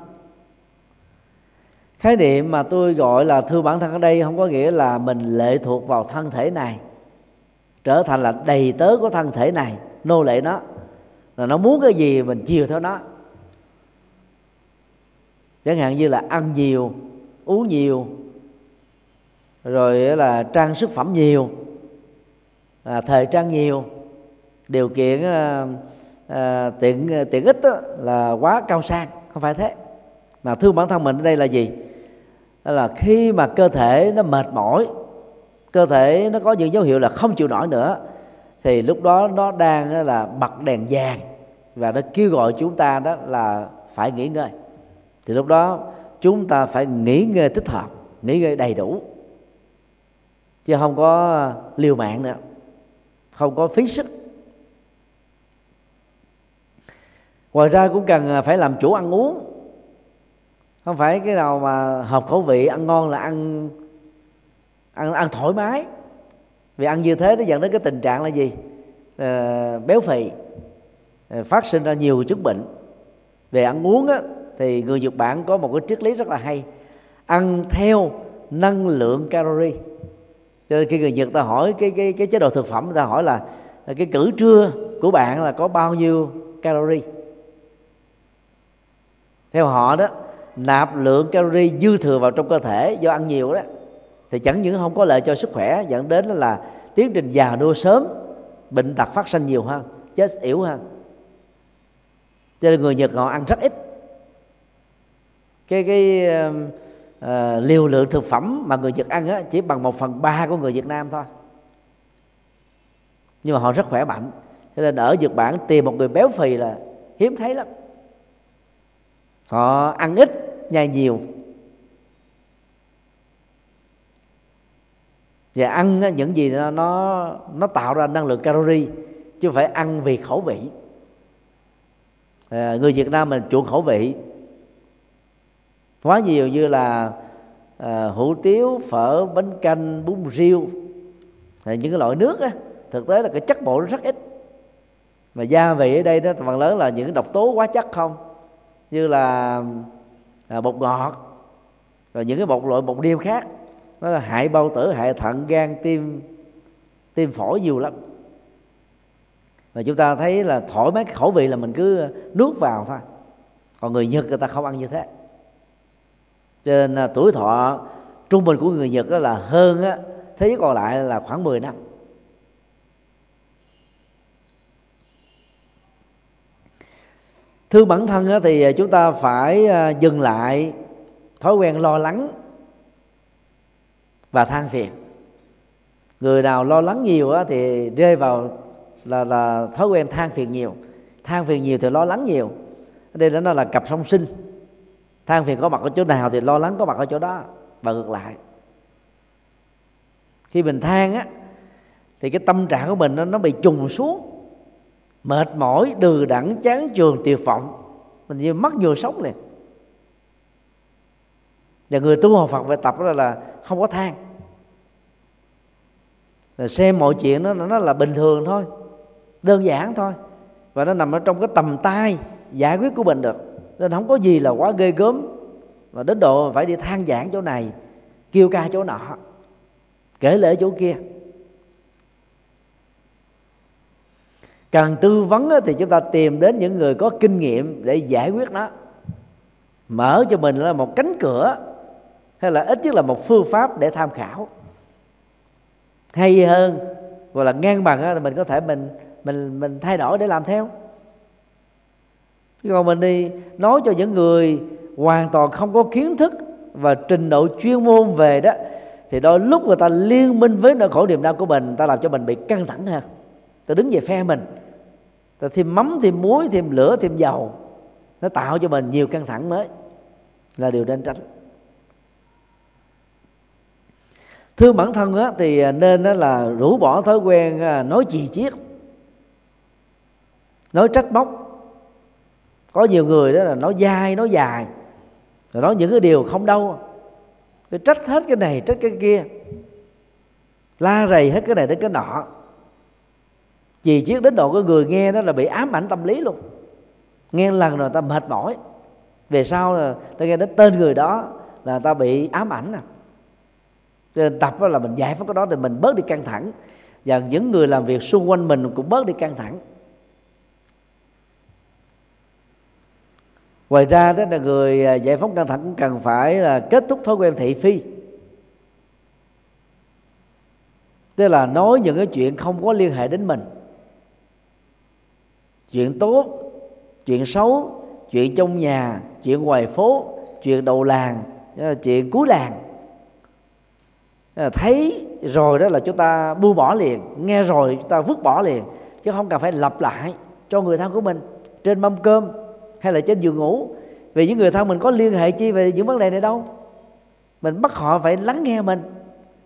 Khái niệm mà tôi gọi là thương bản thân ở đây không có nghĩa là mình lệ thuộc vào thân thể này trở thành là đầy tớ của thân thể này nô lệ nó. Là nó muốn cái gì mình chiều theo nó. Chẳng hạn như là ăn nhiều uống nhiều rồi là trang sức phẩm nhiều à, thời trang nhiều điều kiện à, à, tiện ờ, tiện ích đó, là quá cao sang không phải thế. Mà thương bản thân mình ở đây là gì? Đó là khi mà cơ thể nó mệt mỏi cơ thể nó có những dấu hiệu là không chịu nổi nữa thì lúc đó nó đang là bật đèn vàng và nó kêu gọi chúng ta đó là phải nghỉ ngơi. Thì lúc đó chúng ta phải nghỉ ngơi thích hợp nghỉ ngơi đầy đủ. Chứ không có liều mạng nữa không có phí sức. Ngoài ra cũng cần phải làm chủ ăn uống. Không phải cái nào mà hợp khẩu vị ăn ngon là ăn ăn ăn thoải mái. Vì ăn như thế nó dẫn đến cái tình trạng là gì? À, béo phì. Ờ, phát sinh ra nhiều chứng bệnh. Về ăn uống á, thì người Nhật Bản có một cái triết lý rất là hay. Ăn theo năng lượng calorie. Cho nên khi người Nhật ta hỏi cái cái cái chế độ thực phẩm ta hỏi là cái cử trưa của bạn là có bao nhiêu calorie? Theo họ đó nạp lượng calorie dư thừa vào trong cơ thể do ăn nhiều đó thì chẳng những không có lợi cho sức khỏe dẫn đến là tiến trình già nua sớm bệnh tật phát sinh nhiều hơn chết yếu hơn. Cho nên người nhật họ ăn rất ít. Cái cái uh, liều lượng thực phẩm mà người nhật ăn á, chỉ bằng một phần ba của người việt nam thôi. Nhưng mà họ rất khỏe mạnh cho nên ở nhật bản tìm một người béo phì là hiếm thấy lắm họ ăn ít nhai nhiều. Và ăn những gì nó nó nó tạo ra năng lượng calori chứ không phải ăn vì khẩu vị. À, người Việt Nam mình chuộng khẩu vị. Quá nhiều như là à, hủ tiếu phở bánh canh bún riêu. À, những cái loại nước á thực tế là cái chất bột nó rất ít. Mà gia vị ở đây đó phần lớn là những độc tố quá chất không? Như là à, bột ngọt và những cái bột loại bột điêu khác. Nó là hại bao tử hại thận gan tim tim phổi nhiều lắm. Và chúng ta thấy là thoải mái khẩu vị là mình cứ nuốt vào thôi. Còn người nhật người ta không ăn như thế. Cho nên là tuổi thọ trung bình của người nhật là hơn á thế giới còn lại là khoảng 10 năm. Thương bản thân thì à, chúng ta phải à, dừng lại thói quen lo lắng và than phiền. Người nào lo lắng nhiều thì rơi vào là là thói quen than phiền nhiều. Than phiền nhiều thì lo lắng nhiều. Đây là nó là cặp song sinh. Than phiền có mặt ở chỗ nào thì lo lắng có mặt ở chỗ đó và ngược lại. Khi mình than á thì cái tâm trạng của mình nó, nó bị trùng xuống mệt mỏi, đừ đẳng chán trường, tuyệt vọng. Mình như mất nhiều sống liền. Và người tu học Phật phải tập đó là không có than. Là xem mọi chuyện nó nó là bình thường thôi. Đơn giản thôi. Và nó nằm ở trong cái tầm tay giải quyết của mình được. Nên không có gì là quá ghê gớm. Và đến độ phải đi than giảng chỗ này, kêu ca chỗ nọ, kể lễ chỗ kia. Cần tư vấn thì chúng ta tìm đến những người có kinh nghiệm để giải quyết nó. Mở cho mình là một cánh cửa, hay là ít nhất là một phương pháp để tham khảo. Hay hơn hoặc là ngang bằng thì mình có thể mình mình mình thay đổi để làm theo. Còn mình đi nói cho những người hoàn toàn không có kiến thức và trình độ chuyên môn về đó, thì đôi lúc người ta liên minh với nỗi khổ niềm đau của mình ta làm cho mình bị căng thẳng hơn. Ta đứng về phe mình ta thêm mắm thêm muối thêm lửa thêm dầu. Nó tạo cho mình nhiều căng thẳng mới. Là điều nên tránh. Thương bản thân á, thì à, nên á, là rũ bỏ thói quen à, nói chì chiết. Nói trách móc. Có nhiều người đó là nói dai nói dài. Rồi nói những cái điều không đâu. Rồi trách hết cái này trách cái kia. La rầy hết cái này đến cái nọ vì chiếc đến độ cái người nghe đó là bị ám ảnh tâm lý luôn. Nghe lần rồi ta mệt mỏi. Về sau là ta nghe đến tên người đó là ta bị ám ảnh à cho nên tập là mình giải phóng cái đó thì mình bớt đi căng thẳng. Và những người làm việc xung quanh mình cũng bớt đi căng thẳng. Ngoài ra đó là người à, giải phóng căng thẳng cũng cần phải là kết thúc thói quen thị phi. Tức là nói những cái chuyện không có liên hệ đến mình chuyện tốt, chuyện xấu, chuyện trong nhà, chuyện ngoài phố, chuyện đầu làng à, chuyện cuối làng. À, thấy rồi đó là chúng ta buông bỏ liền, nghe rồi chúng ta vứt bỏ liền, chứ không cần phải lặp lại cho người thân của mình trên mâm cơm hay là trên giường ngủ. Vì những người thân mình có liên hệ chi về những vấn đề này đâu? Mình bắt họ phải lắng nghe mình.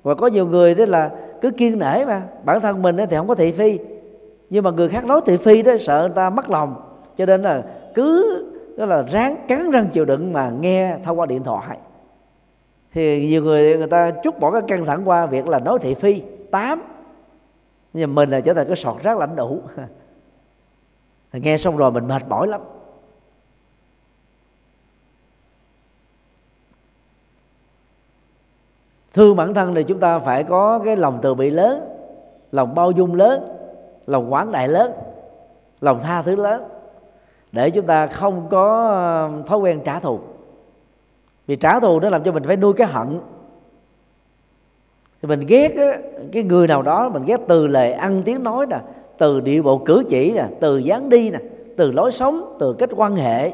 Và có nhiều người đó là cứ kiên nể mà, bản thân mình thì không có thị phi nhưng mà người khác nói thị phi đó, sợ người ta mất lòng. Cho nên là cứ, đó là ráng cắn răng chịu đựng mà nghe thông qua điện thoại. Thì nhiều người người ta chút bỏ cái căng thẳng qua việc là nói thị phi, tám. Nhưng mình là trở thành cái sọt rác lãnh đủ. Nghe xong rồi mình mệt mỏi lắm. Thương bản thân thì chúng ta phải có cái lòng từ bi lớn, lòng bao dung lớn lòng quán đại lớn lòng tha thứ lớn để chúng ta không có thói quen trả thù. Vì trả thù nó làm cho mình phải nuôi cái hận. Thì mình ghét á, cái người nào đó mình ghét từ lời ăn tiếng nói nè từ điệu bộ cử chỉ nè từ dáng đi nè từ lối sống từ cách quan hệ.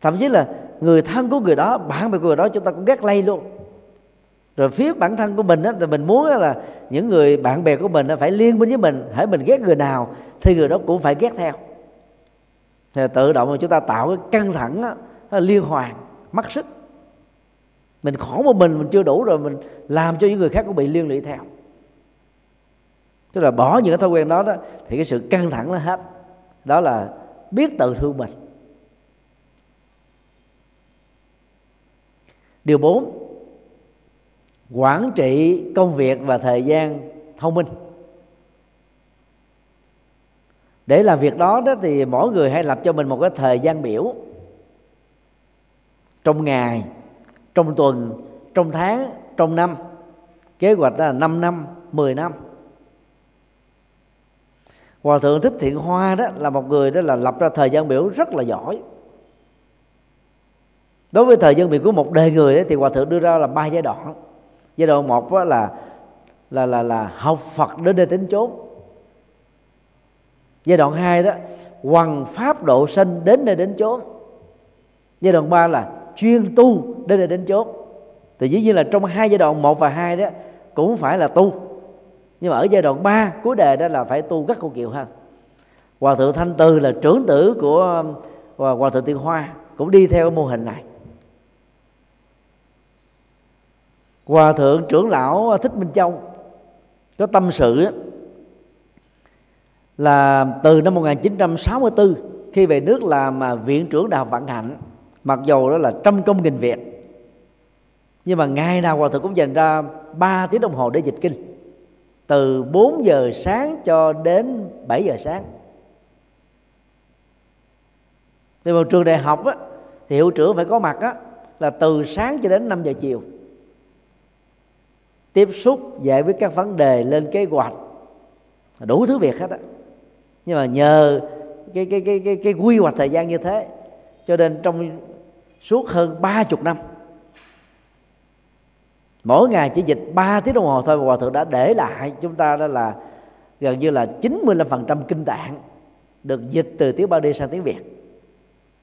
Thậm chí là người thân của người đó bạn bè của người đó chúng ta cũng ghét lây luôn rồi phía bản thân của mình á, thì mình muốn là những người bạn bè của mình phải liên minh với mình hãy mình ghét người nào thì người đó cũng phải ghét theo. Thì tự động mà chúng ta tạo cái căng thẳng á, liên hoàn mất sức. Mình khổ một mình mình chưa đủ rồi mình làm cho những người khác cũng bị liên lụy theo. Tức là bỏ những cái thói quen đó đó thì cái sự căng thẳng nó hết. Đó là biết tự thương mình. Điều bốn quản trị công việc và thời gian thông minh. Để làm việc đó đó thì mỗi người hãy lập cho mình một cái thời gian biểu. Trong ngày trong tuần trong tháng trong năm. Kế hoạch là 5 năm 10 năm. Hòa thượng Thích Thiện Hoa đó là một người đó là lập ra thời gian biểu rất là giỏi. Đối với thời gian biểu của một đời người ấy, thì hòa thượng đưa ra là ba giai đoạn giai đoạn một đó là là là là học Phật đến nơi tính chốn. Giai đoạn hai đó, hoằng pháp độ sinh đến nơi đến chốn. Giai đoạn ba là chuyên tu đến nơi đến chốn. Thì dĩ nhiên là trong hai giai đoạn một và hai đó, cũng phải là tu. Nhưng mà ở giai đoạn 3 cuối đề đó là phải tu rất cầu kiều hơn hòa thượng thanh từ là trưởng tử của hòa thượng tiên hoa cũng đi theo mô hình này. Hòa thượng trưởng lão thích minh châu có tâm sự là từ năm 1964 khi về nước làm à, viện trưởng đại học vạn hạnh mặc dù đó là trăm công nghìn việc. Nhưng mà ngày nào hòa thượng cũng dành ra 3 tiếng đồng hồ để dịch kinh từ 4 giờ sáng cho đến 7 giờ sáng. Thì một trường đại học á, thì hiệu trưởng phải có mặt á, là từ sáng cho đến 5 giờ chiều tiếp xúc giải quyết các vấn đề lên kế hoạch. Đủ thứ việc hết á. Nhưng mà nhờ cái cái cái cái cái quy hoạch thời gian như thế, cho nên trong suốt hơn ba chục năm, mỗi ngày chỉ dịch 3 tiếng đồng hồ thôi, hòa thượng đã để lại chúng ta đó là gần như là 95% kinh tạng được dịch từ tiếng Bali sang tiếng Việt.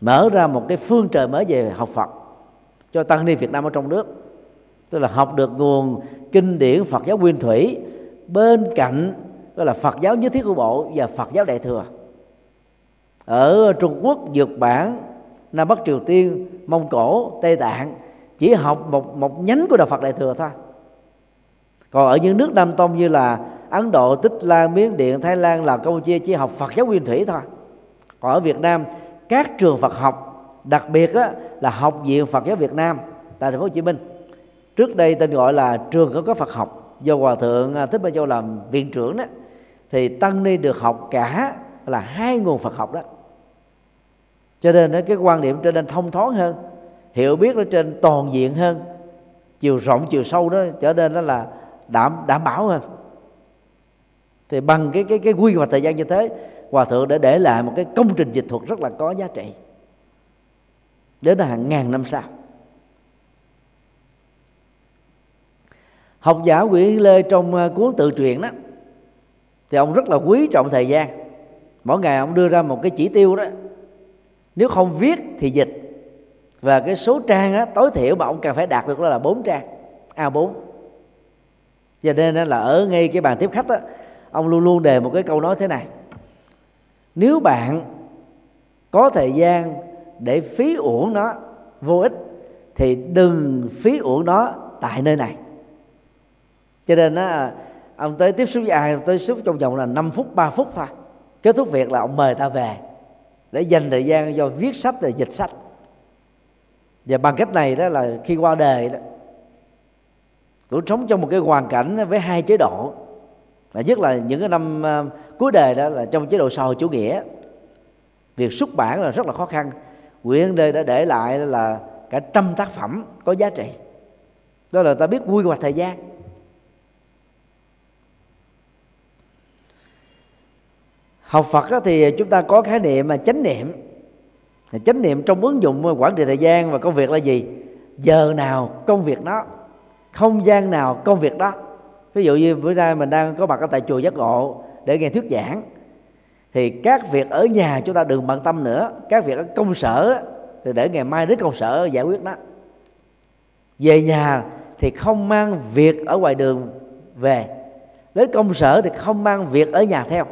Mở ra một cái phương trời mới về học Phật cho tăng ni Việt Nam ở trong nước tức là học được nguồn kinh điển Phật giáo nguyên thủy. Bên cạnh đó là Phật giáo nhất thiết của bộ và Phật giáo đại thừa. Ở Trung Quốc Nhật Bản Nam Bắc Triều Tiên Mông Cổ Tây Tạng chỉ học một một nhánh của đạo Phật đại thừa thôi. Còn ở những nước Nam Tông như là Ấn Độ, Tích Lan, Miến Điện, Thái Lan, Lào, Campuchia chỉ học Phật giáo nguyên thủy thôi. Còn ở Việt Nam các trường Phật học đặc biệt á, là học viện Phật giáo Việt Nam tại thành phố Hồ Chí Minh trước đây tên gọi là trường có có Phật học. Do hòa thượng à, Thích Ba Châu làm viện trưởng đó, thì tăng ni được học cả là hai nguồn Phật học đó. Cho nên cái quan điểm trở nên thông thoáng hơn, hiểu biết nó trên toàn diện hơn, chiều rộng, chiều sâu đó, trở nên đó là đảm đảm bảo hơn. Thì bằng cái cái cái quy hoạch thời gian như thế, hòa thượng đã để lại một cái công trình dịch thuật rất là có giá trị. Đến hàng ngàn năm sau. Học giả Nguyễn Lê trong ờ, cuốn tự truyện đó thì ông rất là quý trọng thời gian. Mỗi ngày ông đưa ra một cái chỉ tiêu đó nếu không viết thì dịch. Và cái số trang á, tối thiểu mà ông cần phải đạt được đó là 4 trang A4 cho nên là ở ngay cái bàn tiếp khách á, ông luôn luôn đề một cái câu nói thế này. Nếu bạn có thời gian để phí uổng nó vô ích thì đừng phí uổng nó tại nơi này cho nên á, ông tới tiếp xúc với ai tới tiếp xúc trong vòng là 5 phút 3 phút thôi. Kết thúc việc là ông mời ta về để dành thời gian cho viết sách và dịch sách. Và bằng cách này đó là khi qua đời đó, cũng sống trong một cái hoàn cảnh với hai chế độ. Là nhất là những cái năm à, cuối đời đó là trong chế độ xã hội chủ nghĩa. Việc xuất bản là rất là khó khăn. Nguyễn Đê đã để lại là cả trăm tác phẩm có giá trị. Đó là ta biết quy hoạch thời gian. Học Phật thì chúng ta có khái niệm mà chánh niệm. Chánh niệm trong ứng dụng quản trị thời gian và công việc là gì? Giờ nào công việc đó, không gian nào công việc đó. Ví dụ như bữa nay mình đang có mặt ở tại chùa giác ngộ để nghe thuyết giảng. Thì các việc ở nhà chúng ta đừng bận tâm nữa. Các việc ở công sở thì để ngày mai đến công sở giải quyết đó. Về nhà thì không mang việc ở ngoài đường về. Đến công sở thì không mang việc ở nhà theo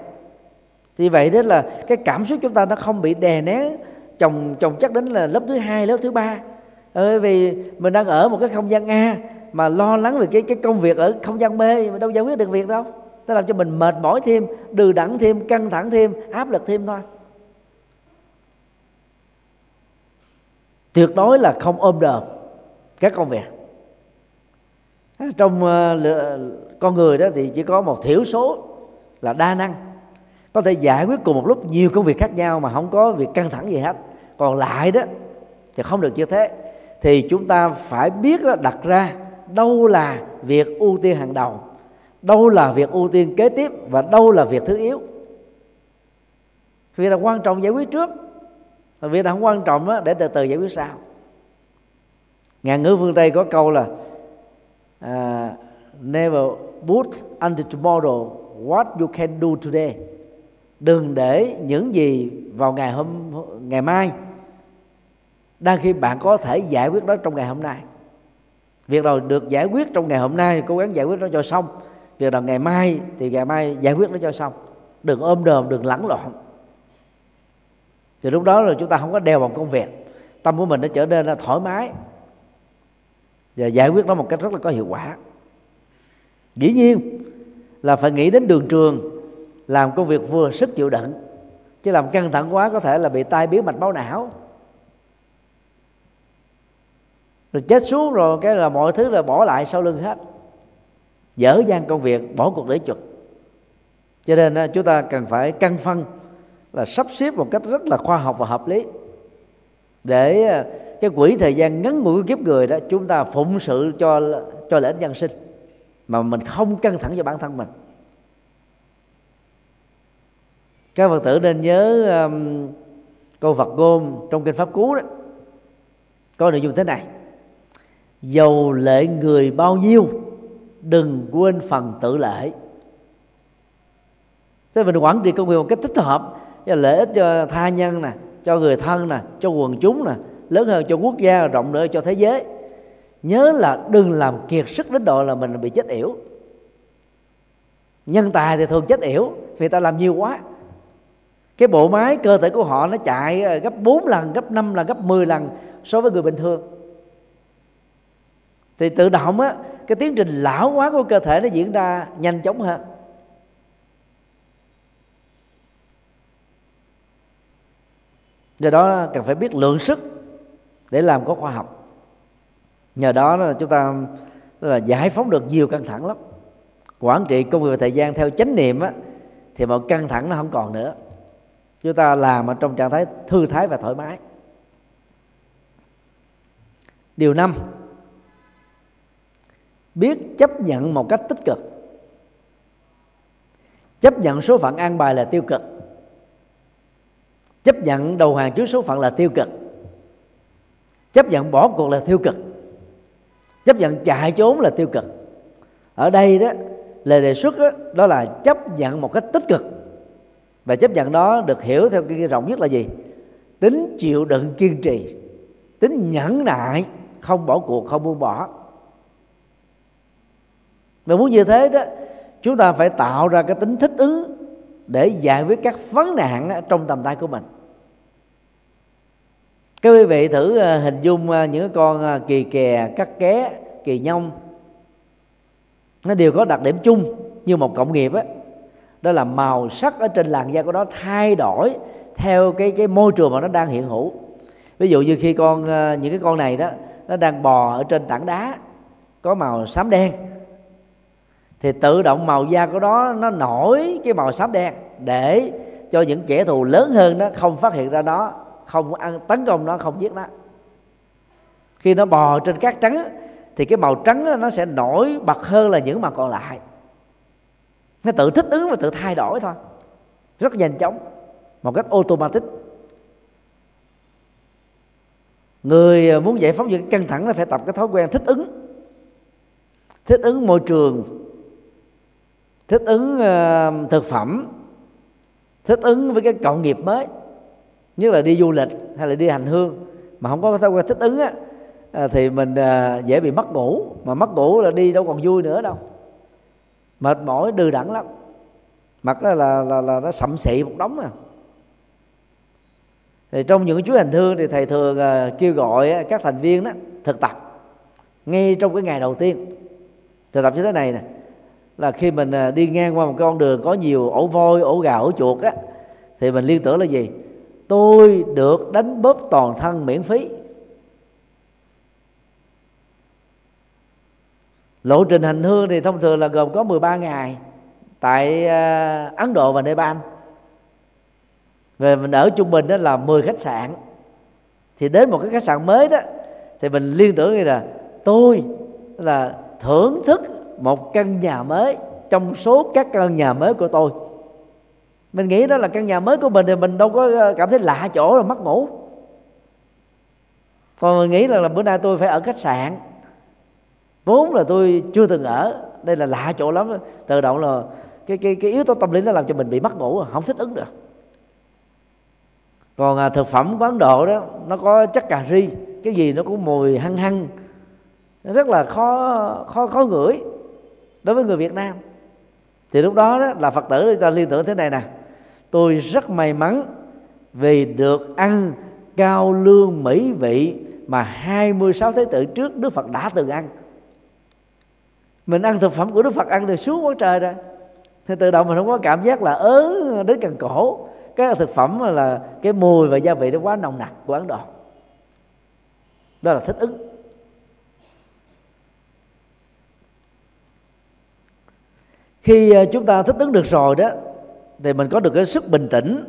thì vậy đó là cái cảm xúc chúng ta nó không bị đè nén chồng chồng chắc đến là lớp thứ hai lớp thứ ba. Bởi vì mình đang ở một cái không gian a mà lo lắng về cái cái công việc ở không gian b mà đâu giải quyết được việc đâu. Nó làm cho mình mệt mỏi thêm đừ đẳng thêm căng thẳng thêm áp lực thêm thôi. Tuyệt đối là không ôm đờm các công việc. Trong uh, con người đó thì chỉ có một thiểu số là đa năng có thể giải quyết cùng một lúc nhiều công việc khác nhau mà không có việc căng thẳng gì hết. Còn lại đó thì không được như thế. Thì chúng ta phải biết đặt ra đâu là việc ưu tiên hàng đầu đâu là việc ưu tiên kế tiếp và đâu là việc thứ yếu. Việc là quan trọng giải quyết trước và việc là không quan trọng để từ từ giải quyết sau. Ngàn ngữ phương tây có câu là uh, never put until tomorrow what you can do today đừng để những gì vào ngày hôm, ngày mai. Đang khi bạn có thể giải quyết đó trong ngày hôm nay. Việc nào được giải quyết trong ngày hôm nay, cố gắng giải quyết nó cho xong. Việc nào ngày mai thì ngày mai giải quyết nó cho xong. Đừng ôm đờm đừng lẫn lộn. Thì lúc đó là chúng ta không có đeo vào công việc. Tâm của mình nó trở nên là thoải mái. Và giải quyết nó một cách rất là có hiệu quả. Dĩ nhiên là phải nghĩ đến đường trường làm công việc vừa sức chịu đựng. Chứ làm căng thẳng quá, có thể là bị tai biến mạch máu não. Rồi chết xuống rồi, cái là mọi thứ là bỏ lại sau lưng hết. Dở dang công việc, bỏ cuộc để chuột cho nên à, chúng ta cần phải căn phân là sắp xếp một cách rất là khoa học và hợp lý. Để à, cái quỹ thời gian ngắn ngủi của kiếp người đó, chúng ta phụng sự cho cho lễ dân nhân sinh. Mà mình không căng thẳng cho bản thân mình các phật tử nên nhớ um, câu Phật ngôn trong kinh pháp cú đó. Có nội dung thế này. Dầu lệ người bao nhiêu đừng quên phần tự lệ. Thế mình quản trị công việc một cách thích hợp cho lợi ích cho tha nhân nè cho người thân nè cho quần chúng nè lớn hơn cho quốc gia rộng nữa cho thế giới. Nhớ là đừng làm kiệt sức đến độ là mình bị chết yểu. Nhân tài thì thường chết yểu vì ta làm nhiều quá cái bộ máy, cơ thể của họ nó chạy ờ, gấp 4 lần, gấp 5 lần, gấp 10 lần so với người bình thường. Thì tự động á, cái tiến trình lão hóa của cơ thể nó diễn ra nhanh chóng hơn. Do đó cần phải biết lượng sức để làm có khoa học. Nhờ đó là chúng ta là giải phóng được nhiều căng thẳng lắm. Quản trị công việc và thời gian theo chánh niệm á, thì mọi căng thẳng nó không còn nữa chúng ta làm ở trong trạng thái thư thái và thoải mái. Điều năm biết chấp nhận một cách tích cực. Chấp nhận số phận an bài là tiêu cực. Chấp nhận đầu hàng trước số phận là tiêu cực. Chấp nhận bỏ cuộc là tiêu cực. Chấp nhận chạy trốn là tiêu cực. Ở đây đó lời đề xuất đó, đó là chấp nhận một cách tích cực và chấp nhận đó được hiểu theo cái rộng nhất là gì? Tính chịu đựng kiên trì, tính nhẫn nại, không bỏ cuộc, không buông bỏ. Và muốn như thế đó, chúng ta phải tạo ra cái tính thích ứng để giải quyết các vấn nạn trong tầm tay của mình. Các quý vị thử ờ, hình dung ờ, những con ờ, kỳ kè, cắt ké, kỳ nhông. Nó đều có đặc điểm chung như một cộng nghiệp á đó là màu sắc ở trên làn da của nó thay đổi theo cái cái môi trường mà nó đang hiện hữu. Ví dụ như khi con ờ, những cái con này đó, nó đang bò ở trên tảng đá, có màu xám đen, thì tự động màu da của nó nó nổi cái màu xám đen để cho những kẻ thù lớn hơn nó không phát hiện ra nó, không ăn, tấn công nó, không giết nó. Khi nó bò trên cát trắng thì cái màu trắng nó sẽ nổi bật hơn là những màu còn lại nó tự thích ứng và tự thay đổi thôi. Rất nhanh chóng một cách automatic. Người à, muốn giải phóng những căng thẳng là phải tập cái thói quen thích ứng. Thích ứng môi trường. Thích ứng uh, thực phẩm. Thích ứng với cái cộng nghiệp mới. Như là đi du lịch hay là đi hành hương. Mà không có thói quen thích ứng á à, thì mình dễ bị mất ngủ. Mà mất ngủ là đi đâu còn vui nữa đâu mệt mỏi đừ đẳng lắm. Mặt là là là, là nó sậm xị một đống à. Thì trong những chú hành thương thì thầy thường à, kêu gọi à, các thành viên đó thực tập. Ngay trong cái ngày đầu tiên thực tập như thế này nè là khi mình à, đi ngang qua một con đường có nhiều ổ voi ổ gà ổ chuột á thì mình liên tưởng là gì? Tôi được đánh bóp toàn thân miễn phí. Lộ trình hành hương thì thông thường là gồm có 13 ngày tại à, Ấn Độ và Nepal. Về mình ở trung bình đó là 10 khách sạn. Thì đến một cái khách sạn mới đó thì mình liên tưởng như là tôi là thưởng thức một căn nhà mới trong số các căn nhà mới của tôi. Mình nghĩ đó là căn nhà mới của mình thì mình đâu có à, cảm thấy lạ chỗ là mất ngủ. Còn mình nghĩ là, là bữa nay tôi phải ở khách sạn vốn là tôi chưa từng ở đây là lạ chỗ lắm tự động là cái cái cái yếu tố tâm lý nó làm cho mình bị mất ngủ không thích ứng được. Còn à, thực phẩm của ấn độ đó nó có chất cà ri cái gì nó cũng mùi hăng hăng rất là khó khó khó ngửi đối với người việt nam. Thì lúc đó, đó là phật tử ta liên tưởng thế này nè. Tôi rất may mắn vì được ăn cao lương mỹ vị mà 26 thế tử trước Đức Phật đã từng ăn mình ăn thực phẩm của Đức Phật ăn từ xuống quá trời rồi. Thì tự động mình không có cảm giác là ớ, đến cần cổ. Cái thực phẩm là cái mùi và gia vị nó quá nồng nặc của Ấn Độ. Đó là thích ứng. Khi ờ, chúng ta thích ứng được rồi đó, thì mình có được cái sức bình tĩnh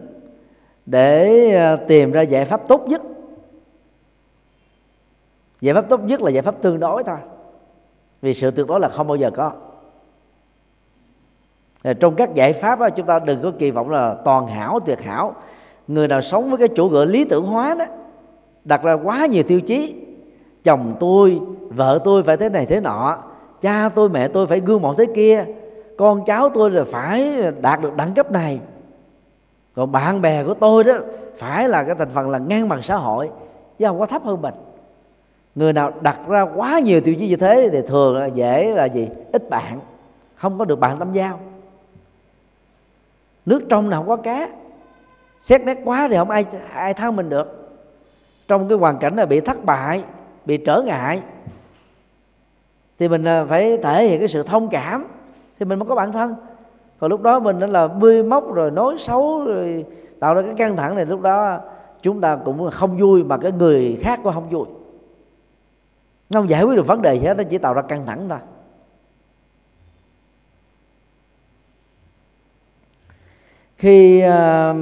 để ờ, tìm ra giải pháp tốt nhất. Giải pháp tốt nhất là giải pháp tương đối thôi vì sự tuyệt đối là không bao giờ có. Trong các giải pháp đó, chúng ta đừng có kỳ vọng là toàn hảo tuyệt hảo. Người nào sống với cái chủ nghĩa lý tưởng hóa đó đặt ra quá nhiều tiêu chí. Chồng tôi vợ tôi phải thế này thế nọ cha tôi mẹ tôi phải gương mẫu thế kia con cháu tôi là phải đạt được đẳng cấp này. Còn bạn bè của tôi đó phải là cái thành phần là ngang bằng xã hội chứ không có thấp hơn mình người nào đặt ra quá nhiều tiêu chí như thế thì thường là dễ là gì? Ít bạn, không có được bạn tâm giao. Nước trong nào không có cá. Xét nét quá thì không ai ai thắng mình được. Trong cái hoàn cảnh là bị thất bại, bị trở ngại, thì mình à, phải thể hiện cái sự thông cảm thì mình mới có bản thân. Còn lúc đó mình nó là bươi móc rồi nói xấu rồi tạo ra cái căng thẳng này, lúc đó chúng ta cũng không vui mà cái người khác cũng không vui nó không giải quyết được vấn đề gì hết nó chỉ tạo ra căng thẳng thôi. Khi uh,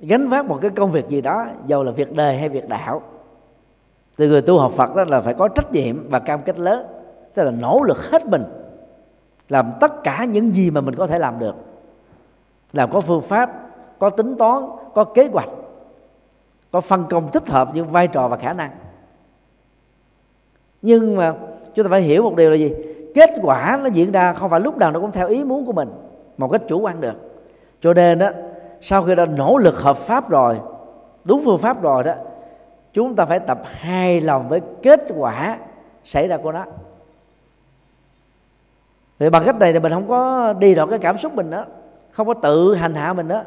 gánh vác một cái công việc gì đó dầu là việc đời hay việc đạo từ người tu học Phật đó là phải có trách nhiệm và cam kết lớn tức là nỗ lực hết mình làm tất cả những gì mà mình có thể làm được. Làm có phương pháp có tính toán có kế hoạch có phân công thích hợp những vai trò và khả năng nhưng mà chúng ta phải hiểu một điều là gì? Kết quả nó diễn ra không phải lúc nào nó cũng theo ý muốn của mình một cách chủ quan được. Cho nên đó sau khi đã nỗ lực hợp pháp rồi, đúng phương pháp rồi đó, chúng ta phải tập hài lòng với kết quả xảy ra của nó. Thì bằng cách này thì mình không có đi vào cái cảm xúc mình đó không có tự hành hạ mình đó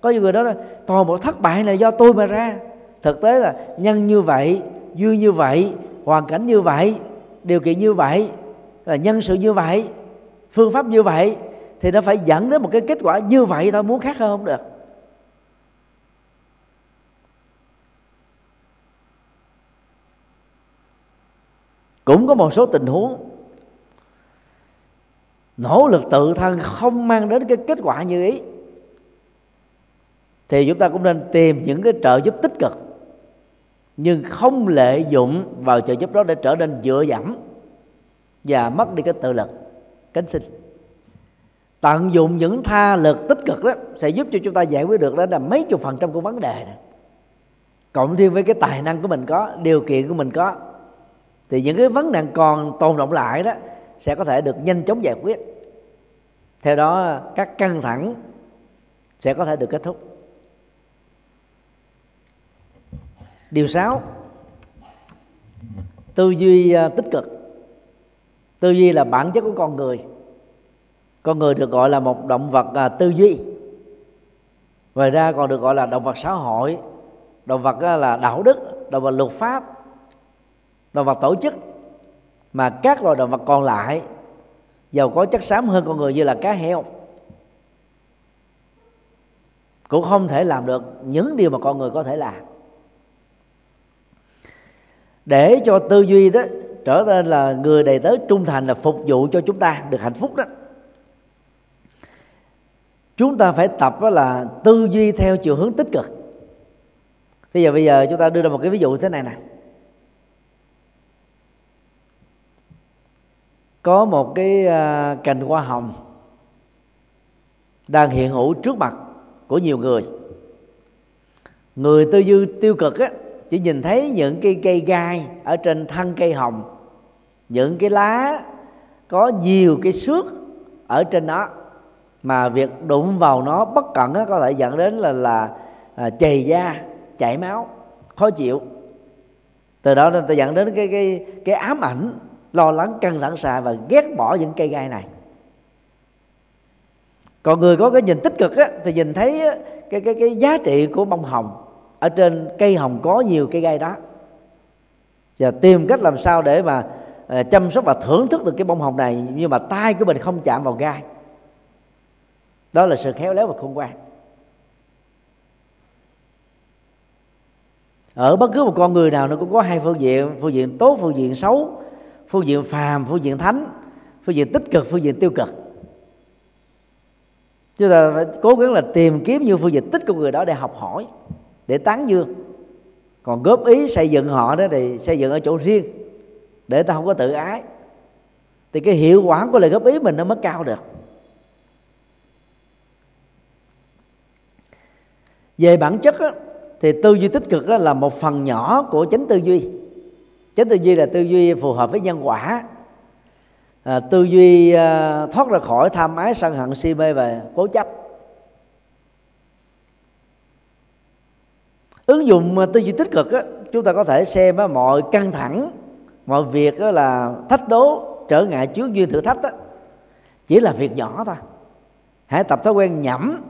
có nhiều người đó là toàn bộ thất bại này do tôi mà ra. Thực tế là nhân như vậy duyên như vậy hoàn cảnh như vậy, điều kiện như vậy, là nhân sự như vậy, phương pháp như vậy, thì nó phải dẫn đến một cái kết quả như vậy thôi, muốn khác hơn không được. Cũng có một số tình huống, nỗ lực tự thân không mang đến cái kết quả như ý, thì chúng ta cũng nên tìm những cái trợ giúp tích cực nhưng không lợi dụng vào trợ giúp đó để trở nên dựa dẫm và mất đi cái tự lực, cánh sinh. Tận dụng những tha lực tích cực đó sẽ giúp cho chúng ta giải quyết được đó là mấy chục phần trăm của vấn đề này. Cộng thêm với cái tài năng của mình có, điều kiện của mình có, thì những cái vấn nạn còn tồn động lại đó sẽ có thể được nhanh chóng giải quyết. Theo đó, các căng thẳng sẽ có thể được kết thúc. Điều sáu. Tư duy ờ, tích cực. Tư duy là bản chất của con người. Con người được gọi là một động vật ờ, tư duy. Ngoài ra còn được gọi là động vật xã hội. Động vật ờ, là đạo đức, động vật luật pháp, động vật tổ chức. Mà các loài động vật còn lại, giàu có chất xám hơn con người như là cá heo, cũng không thể làm được những điều mà con người có thể làm để cho tư duy đó trở nên là người đầy tớ trung thành là phục vụ cho chúng ta được hạnh phúc đó. Chúng ta phải tập đó là tư duy theo chiều hướng tích cực. Bây giờ bây giờ chúng ta đưa ra một cái ví dụ thế này nè. Có một cái à, cành hoa hồng đang hiện hữu trước mặt của nhiều người. Người tư duy tiêu cực á chỉ nhìn thấy những cái cây gai ở trên thân cây hồng. Những cái lá có nhiều cái xước ở trên nó mà việc đụng vào nó bất cẩn có thể dẫn đến là là à, chày da chảy máu khó chịu. Từ đó nên ta dẫn đến cái cái cái ám ảnh lo lắng căng thẳng xài và ghét bỏ những cây gai này. Còn người có cái nhìn tích cực á, thì nhìn thấy cái cái cái giá trị của bông hồng ở trên cây hồng có nhiều cây gai đó và tìm cách làm sao để mà ờ, chăm sóc và thưởng thức được cái bông hồng này, nhưng mà tay của mình không chạm vào gai. Đó là sự khéo léo và khôn ngoan. Ở bất cứ một con người nào, nó cũng có hai phương diện phương diện tốt, phương diện xấu, phương diện phàm, phương diện thánh, phương diện tích cực, phương diện tiêu cực. Chúng ta phải cố gắng là tìm kiếm những phương diện tích của người đó để học hỏi để tán dương. Còn góp ý xây dựng họ đó thì xây dựng ở chỗ riêng để ta không có tự ái. Thì cái hiệu quả của lời góp ý mình nó mới cao được. Về bản chất á, thì tư duy tích cực á, là một phần nhỏ của chánh tư duy. Chánh tư duy là tư duy phù hợp với nhân quả. À, tư duy à, thoát ra khỏi tham ái sân hận si mê và cố chấp. Ứng dụng ờ, tư duy tích cực á, chúng ta có thể xem á, mọi căng thẳng mọi việc á, là thách đố trở ngại trước duyên thử thách á, chỉ là việc nhỏ thôi. Hãy tập thói quen nhẩm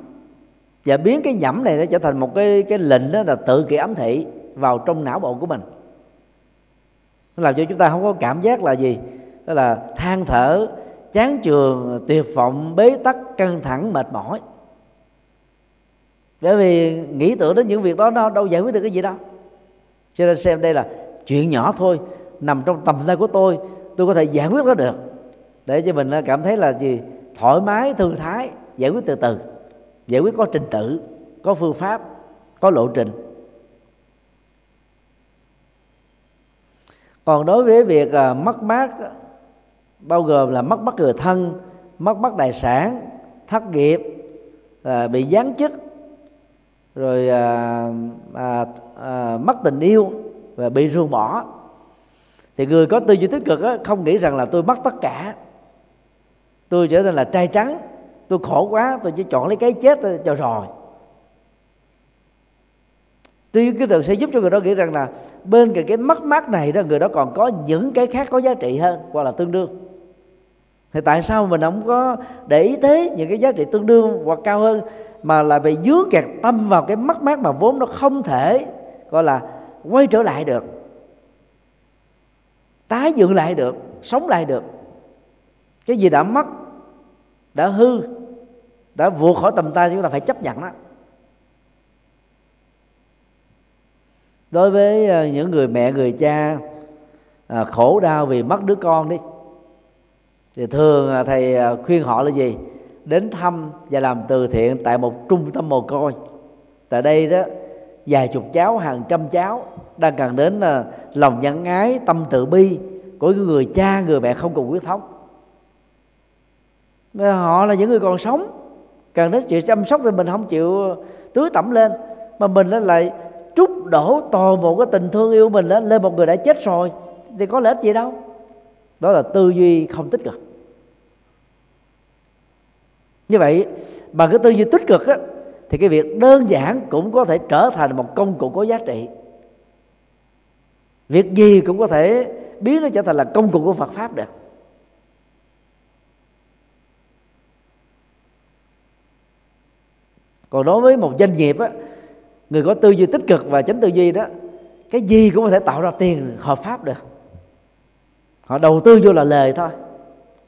và biến cái nhẩm này nó trở thành một cái cái lệnh đó là tự kỷ ấm thị vào trong não bộ của mình. Nó làm cho chúng ta không có cảm giác là gì? Đó là than thở chán trường tuyệt vọng bế tắc căng thẳng mệt mỏi bởi vì nghĩ tưởng đến những việc đó nó đâu giải quyết được cái gì đâu. Cho nên xem đây là chuyện nhỏ thôi nằm trong tầm tay của tôi tôi có thể giải quyết nó được. Để cho mình ờ, cảm thấy là gì? Thoải mái thư thái giải quyết từ từ. Giải quyết có trình tự có phương pháp có lộ trình. Còn đối với việc à, mất mát ờ, bao gồm là mất mát người thân mất mát tài sản thất nghiệp à, bị giáng chức rồi à, à, à, mất tình yêu và bị ruồng bỏ. Thì người có tư duy tích cực á, không nghĩ rằng là tôi mất tất cả. Tôi trở nên là trai trắng tôi khổ quá tôi chỉ chọn lấy cái chết cho rồi. Tư duy tích cực sẽ giúp cho người đó nghĩ rằng là bên cạnh cái mất mát này đó người đó còn có những cái khác có giá trị hơn hoặc là tương đương. Thì tại sao mình không có để ý thế những cái giá trị tương đương hoặc cao hơn? Mà lại bị dướng kẹt tâm vào cái mất mát mà vốn nó không thể gọi là quay trở lại được tái dựng lại được sống lại được. Cái gì đã mất đã hư đã vượt khỏi tầm tay chúng ta phải chấp nhận đó. Đối với ờ, những người mẹ người cha à, khổ đau vì mất đứa con đi thì thường ờ, thầy khuyên họ là gì? Đến thăm và làm từ thiện tại một trung tâm mồ côi. Tại đây đó, vài chục cháu, hàng trăm cháu đang cần đến là lòng nhân ái, tâm tự bi của người cha, người mẹ không cùng huyết thống. Họ là những người còn sống, cần đến chịu chăm sóc thì mình không chịu tưới tẩm lên, mà mình lại trút đổ toàn bộ cái tình thương yêu mình lên lên một người đã chết rồi, thì có lợi ích gì đâu. Đó là tư duy không tích cực như vậy bằng cái tư duy tích cực á, thì cái việc đơn giản cũng có thể trở thành một công cụ có giá trị. Việc gì cũng có thể biến nó trở thành là công cụ của Phật pháp được. Còn đối với một doanh nghiệp á, người có tư duy tích cực và chánh tư duy đó cái gì cũng có thể tạo ra tiền hợp pháp được. Họ đầu tư vô là lời thôi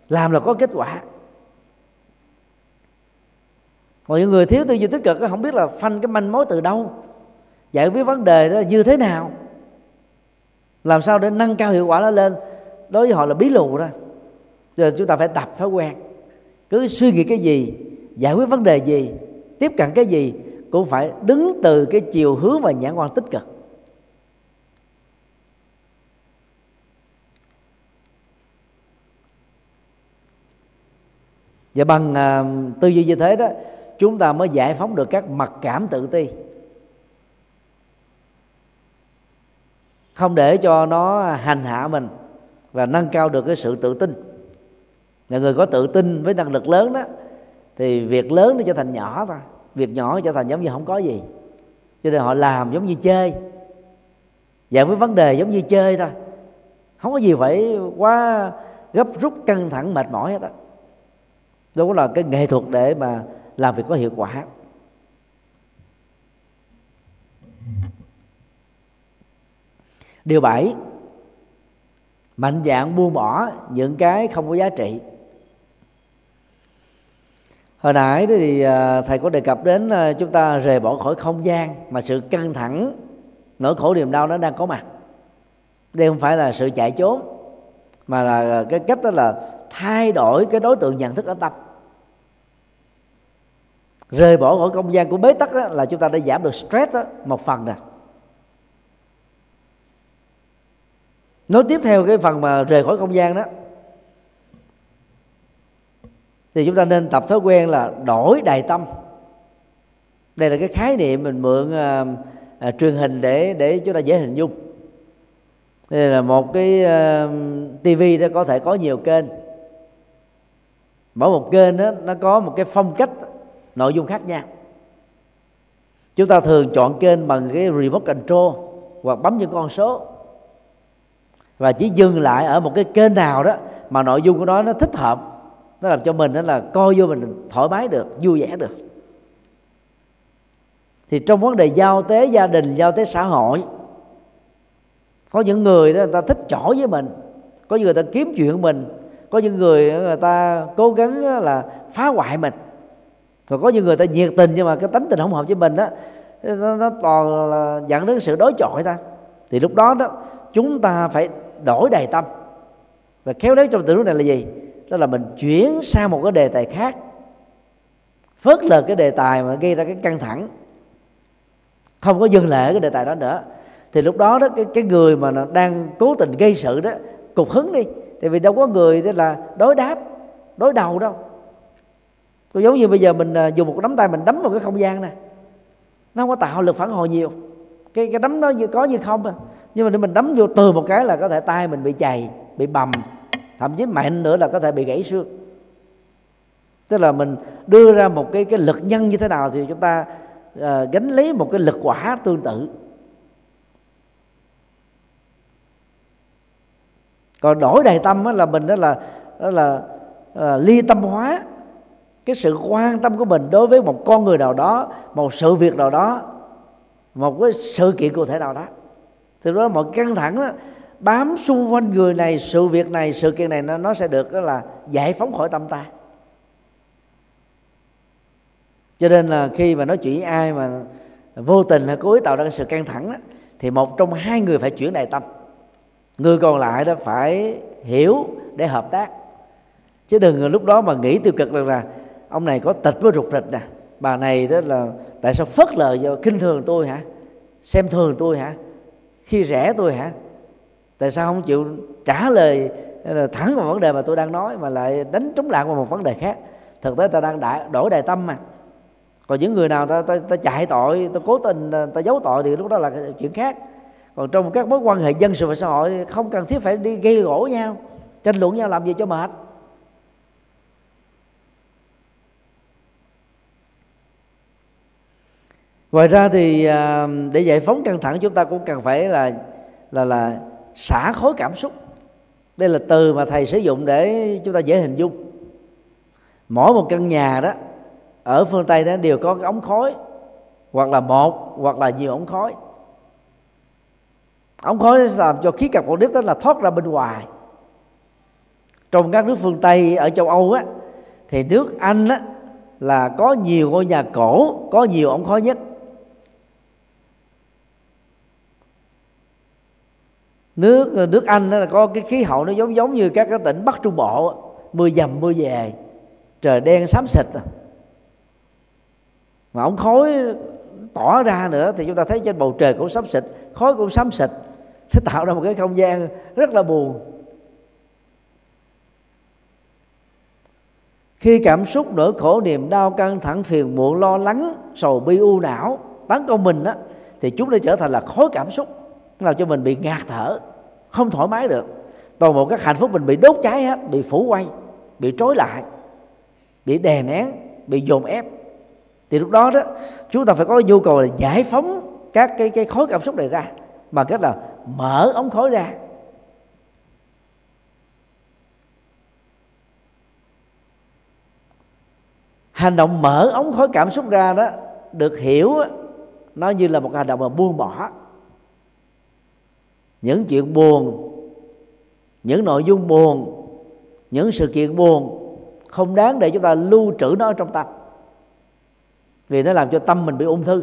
làm là có kết quả còn những người thiếu tư duy tích cực không biết là phanh cái manh mối từ đâu. Giải quyết vấn đề đó như thế nào? Làm sao để nâng cao hiệu quả nó lên? Đối với họ là bí lù đó. Rồi chúng ta phải tập thói quen. Cứ suy nghĩ cái gì giải quyết vấn đề gì tiếp cận cái gì cũng phải đứng từ cái chiều hướng và nhãn quan tích cực. Và bằng uh, tư duy như thế đó chúng ta mới giải phóng được các mặc cảm tự ti. Không để cho nó hành hạ mình và nâng cao được cái sự tự tin. Là người có tự tin với năng lực lớn đó, thì việc lớn nó trở thành nhỏ thôi. Việc nhỏ trở thành giống như không có gì. Cho nên họ làm giống như chơi. Giải quyết vấn đề giống như chơi thôi. Không có gì phải quá gấp rút, căng thẳng, mệt mỏi hết á. Đó là cái nghệ thuật để mà làm việc có hiệu quả. Điều bảy, mạnh dạng buông bỏ những cái không có giá trị. Hồi nãy thì à, thầy có đề cập đến à, chúng ta rời bỏ khỏi không gian mà sự căng thẳng, nỗi khổ niềm đau nó đang có mặt. Đây không phải là sự chạy trốn, mà là à, cái cách đó là thay đổi cái đối tượng nhận thức ở tâm rời bỏ khỏi không gian của bế tắc đó, là chúng ta đã giảm được stress đó, một phần nè. Nói tiếp theo cái phần mà rời khỏi không gian đó thì chúng ta nên tập thói quen là đổi đài tâm. Đây là cái khái niệm mình mượn à, à, truyền hình để để chúng ta dễ hình dung. Đây là một cái ờ, à, tivi đó có thể có nhiều kênh. Mỗi một kênh đó nó có một cái phong cách nội dung khác nhau. Chúng ta thường chọn kênh bằng cái remote control hoặc bấm những con số. Và chỉ dừng lại ở một cái kênh nào đó mà nội dung của nó nó thích hợp. Nó làm cho mình đó là coi vô mình thoải mái được, vui vẻ được. Thì trong vấn đề giao tế, gia đình, giao tế xã hội, có những người đó người ta thích chổi với mình. Có những người ta kiếm chuyện mình. Có những người người ta cố gắng là phá hoại mình và có những người ta nhiệt tình nhưng mà cái tánh tình không hợp với mình đó nó, nó toàn là dẫn đến sự đối chọi ta. Thì lúc đó đó chúng ta phải đổi đầy tâm. Và khéo léo trong tình huống này là gì? Đó là mình chuyển sang một cái đề tài khác. Phớt lờ cái đề tài mà gây ra cái căng thẳng. Không có dừng lại cái đề tài đó nữa. Thì lúc đó đó cái, cái người mà đang cố tình gây sự đó cục hứng đi. Tại vì đâu có người tức là đối đáp đối đầu đâu. Tôi giống như bây giờ mình à, dùng một nắm tay mình đấm vào cái không gian này nó không có tạo lực phản hồi nhiều. Cái cái đấm nó như có như không à nhưng mà nếu mình đấm vô từ một cái là có thể tay mình bị chày bị bầm thậm chí mạnh nữa là có thể bị gãy xương. Tức là mình đưa ra một cái cái lực nhân như thế nào thì chúng ta uh, gánh lấy một cái lực quả tương tự. Còn đổi đầy tâm là mình đó là đó là uh, ly tâm hóa cái sự quan tâm của mình đối với một con người nào đó một sự việc nào đó một cái sự kiện cụ thể nào đó. Từ đó mọi căng thẳng đó, bám xung quanh người này sự việc này sự kiện này nó, nó sẽ được đó là giải phóng khỏi tâm ta. Cho nên là khi mà nói chuyện với ai mà vô tình hay cố ý tạo ra cái sự căng thẳng đó, thì một trong hai người phải chuyển đại tâm. Người còn lại đó phải hiểu để hợp tác. Chứ đừng lúc đó mà nghĩ tiêu cực rằng là ông này có tịch với rụt rịch nè. Bà này đó là tại sao phớt lờ do kinh thường tôi hả? Xem thường tôi hả? Khi rẻ tôi hả? Tại sao không chịu trả lời ờ, thẳng vào vấn đề mà tôi đang nói mà lại đánh trống lạng vào một vấn đề khác? Thực tế ta đang đại, đổi đại tâm mà. Còn những người nào ta, ta, ta chạy tội ta cố tình ờ, ta giấu tội thì lúc đó là chuyện khác. Còn trong các mối quan hệ dân sự và xã hội không cần thiết phải đi gây gỗ nhau tranh luận nhau làm gì cho mệt? Ngoài ra thì à, để giải phóng căng thẳng chúng ta cũng cần phải là là là xả khối cảm xúc. Đây là từ mà thầy sử dụng để chúng ta dễ hình dung. Mỗi một căn nhà đó, ở phương tây đó đều có cái ống khói, hoặc là một, hoặc là nhiều ống khói. Ống khói làm cho khí carbonic đó là thoát ra bên ngoài. Trong các nước phương tây, ở châu âu á, thì nước anh á là có nhiều ngôi nhà cổ, có nhiều ống khói nhất. Nước ờ, nước anh đó là có cái khí hậu nó giống giống như các cái tỉnh bắc trung bộ mưa dầm, mưa về, trời đen xám xịt à. mà ống khói tỏ ra nữa thì chúng ta thấy trên bầu trời cũng xám xịt, khói cũng xám xịt. Thế tạo ra một cái không gian rất là buồn. Khi cảm xúc nỗi khổ niềm đau căng thẳng, phiền muộn, lo lắng, sầu bi u não tấn công mình á, thì chúng nó trở thành là khối cảm xúc làm cho mình bị ngạt thở, không thoải mái được. Toàn bộ các hạnh phúc mình bị đốt cháy hết bị phủ quay, bị trói lại, bị đè nén, bị dồn ép. Thì lúc đó đó, chúng ta phải có nhu cầu là giải phóng các cái cái khối cảm xúc này ra, bằng cách là mở ống khói ra. Hành động mở ống khói cảm xúc ra đó, được hiểu nó như là một hành động mà buông bỏ những chuyện buồn, những nội dung buồn, những sự kiện buồn không đáng để chúng ta lưu trữ nó trong tâm. Vì nó làm cho tâm mình bị ung thư.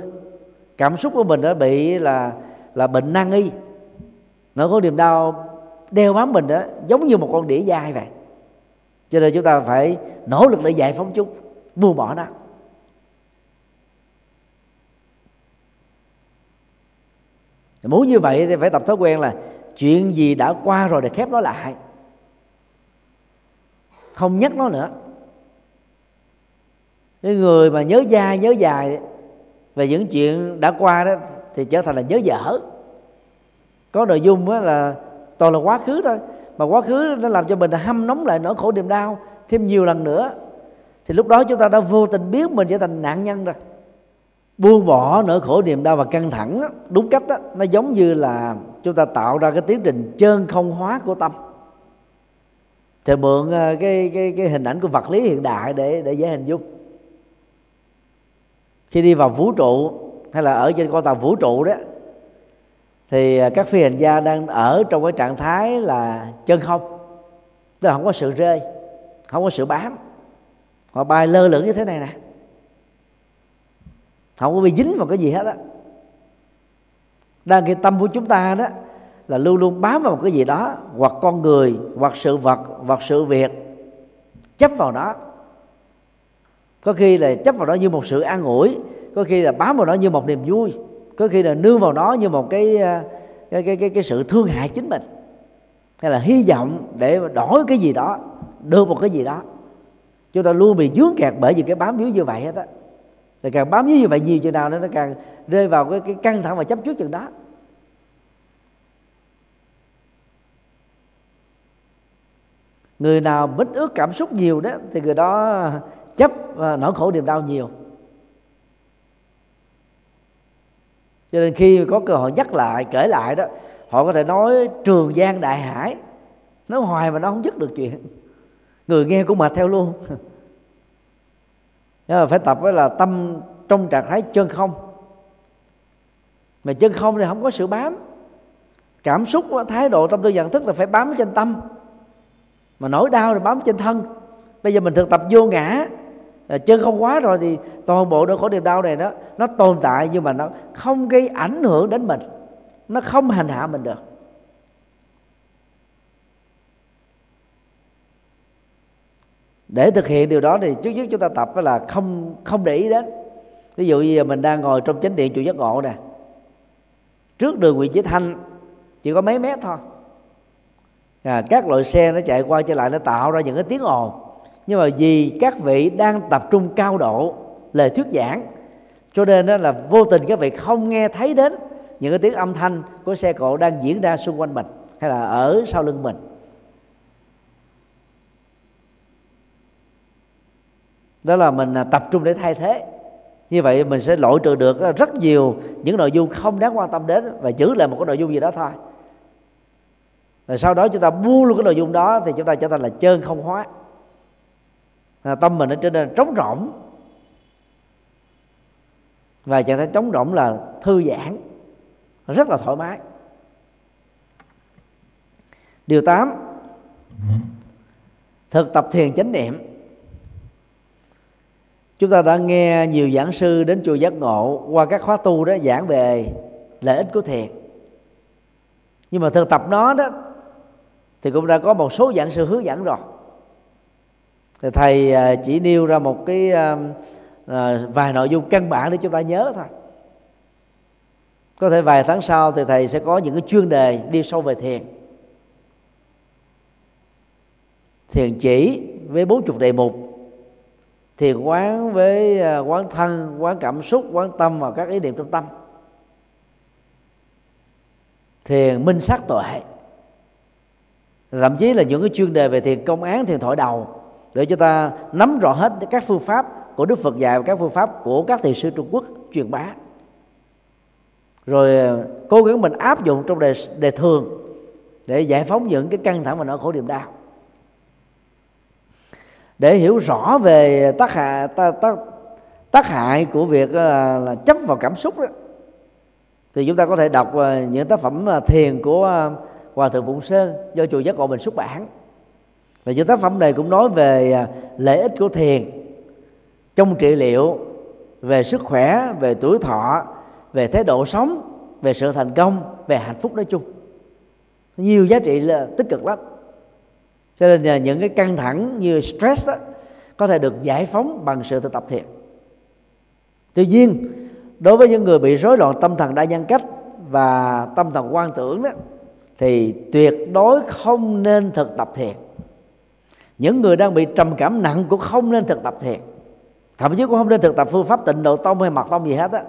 Cảm xúc của mình đã bị là là bệnh nan y. Nó có niềm đau đeo bám mình đó, giống như một con đĩa dai vậy. Cho nên chúng ta phải nỗ lực để giải phóng chúng, buông bỏ nó. Muốn như vậy thì phải tập thói quen là chuyện gì đã qua rồi để khép nó lại. Không nhắc nó nữa. Cái người mà nhớ dai nhớ dài về những chuyện đã qua đó thì trở thành là nhớ dở. Có nội dung đó là toàn là quá khứ thôi. Mà quá khứ nó làm cho mình hâm nóng lại nỗi khổ niềm đau thêm nhiều lần nữa. Thì lúc đó chúng ta đã vô tình biến mình trở thành nạn nhân rồi buông bỏ nỗi khổ niềm đau và căng thẳng đúng cách đó, nó giống như là chúng ta tạo ra cái tiến trình chân không hóa của tâm. Thì mượn ờ, cái cái cái hình ảnh của vật lý hiện đại để để dễ hình dung. Khi đi vào vũ trụ hay là ở trên con tàu vũ trụ đó thì ờ, các phi hành gia đang ở trong cái trạng thái là chân không. Tức là không có sự rơi không có sự bám. Họ bay lơ lửng như thế này nè không có bị dính vào cái gì hết á. Đang cái tâm của chúng ta đó là luôn luôn bám vào một cái gì đó hoặc con người hoặc sự vật hoặc sự việc chấp vào đó có khi là chấp vào đó như một sự an ủi có khi là bám vào đó như một niềm vui có khi là nương vào đó như một cái ờ, cái cái cái, cái sự thương hại chính mình. Hay là hy vọng để đổi cái gì đó đưa một cái gì đó. Chúng ta luôn bị dướng kẹt bởi vì cái bám víu như vậy hết á thì càng bám víu như vậy nhiều chừng nào nữa nó càng rơi vào cái, cái căng thẳng và chấp trước chừng đó. Người nào bích ước cảm xúc nhiều đó thì người đó chấp nỗi khổ niềm đau nhiều. Cho nên khi có cơ hội nhắc lại kể lại đó họ có thể nói trường giang đại hải. Nói hoài mà nó không dứt được chuyện. Người nghe cũng mệt theo luôn. nhưng mà phải tập với là tâm trong trạng thái chân không. Mà chân không thì không có sự bám. Cảm xúc thái độ tâm tư nhận thức là phải bám trên tâm. Mà nỗi đau thì bám trên thân. Bây giờ mình thực tập vô ngã à, chân không quá rồi thì toàn bộ nỗi khổ niềm đau này đó, nó tồn tại nhưng mà nó không gây ảnh hưởng đến mình. Nó không hành hạ mình được. Để thực hiện điều đó thì trước nhất chúng ta tập là không không để ý đến. Ví dụ như mình đang ngồi trong chánh điện chùa giác ngộ nè. Trước đường Nguyễn Chí Thanh chỉ có mấy mét thôi. À, các loại xe nó chạy qua chạy lại nó tạo ra những cái tiếng ồn. Nhưng mà vì các vị đang tập trung cao độ lời thuyết giảng cho nên đó là vô tình các vị không nghe thấy đến những cái tiếng âm thanh của xe cộ đang diễn ra xung quanh mình hay là ở sau lưng mình. Đó là mình à, tập trung để thay thế. Như vậy mình sẽ loại trừ được à, rất nhiều những nội dung không đáng quan tâm đến và giữ lại một cái nội dung gì đó thôi. Rồi sau đó chúng ta buông luôn cái nội dung đó thì chúng ta trở thành là chơn không hóa à, tâm mình nó trở nên trống rỗng. Và trạng thái trống rỗng là thư giãn, rất là thoải mái. Điều 8 thực tập thiền chánh niệm chúng ta đã nghe nhiều giảng sư đến chùa giác ngộ, qua các khóa tu đó giảng về lợi ích của thiền. Nhưng mà thực tập nó đó, thì cũng đã có một số giảng sư hướng dẫn rồi. Thì thầy à, chỉ nêu ra một cái à, à, vài nội dung căn bản để chúng ta nhớ thôi. Có thể vài tháng sau thì thầy sẽ có những cái chuyên đề đi sâu về thiền. Thiền chỉ với bốn chục đề mục thiền quán với à, quán thân quán cảm xúc quán tâm và các ý niệm trong tâm. Thiền minh sát tuệ. Thậm chí là những cái chuyên đề về thiền công án thiền thổi đầu để cho ta nắm rõ hết các phương pháp của đức phật dạy và các phương pháp của các thiền sư trung quốc truyền bá. Rồi à, cố gắng mình áp dụng trong đề, đề thường để giải phóng những cái căng thẳng và nỗi khổ niềm đau để hiểu rõ về tác hại tác, tác, tác hại của việc là, là chấp vào cảm xúc đó, thì chúng ta có thể đọc ờ, những tác phẩm ờ, thiền của hòa thượng phụng sơn do chùa giác ngộ mình xuất bản. Và những tác phẩm này cũng nói về lợi ích của thiền trong trị liệu về sức khỏe về tuổi thọ về thái độ sống về sự thành công về hạnh phúc nói chung. Nhiều giá trị là tích cực lắm cho nên những cái căng thẳng như stress đó, có thể được giải phóng bằng sự thực tập thiền. Tuy nhiên đối với những người bị rối loạn tâm thần đa nhân cách và tâm thần quan tưởng đó thì tuyệt đối không nên thực tập thiền. Những người đang bị trầm cảm nặng cũng không nên thực tập thiền. Thậm chí cũng không nên thực tập phương pháp tịnh độ tông hay mật tông gì hết á.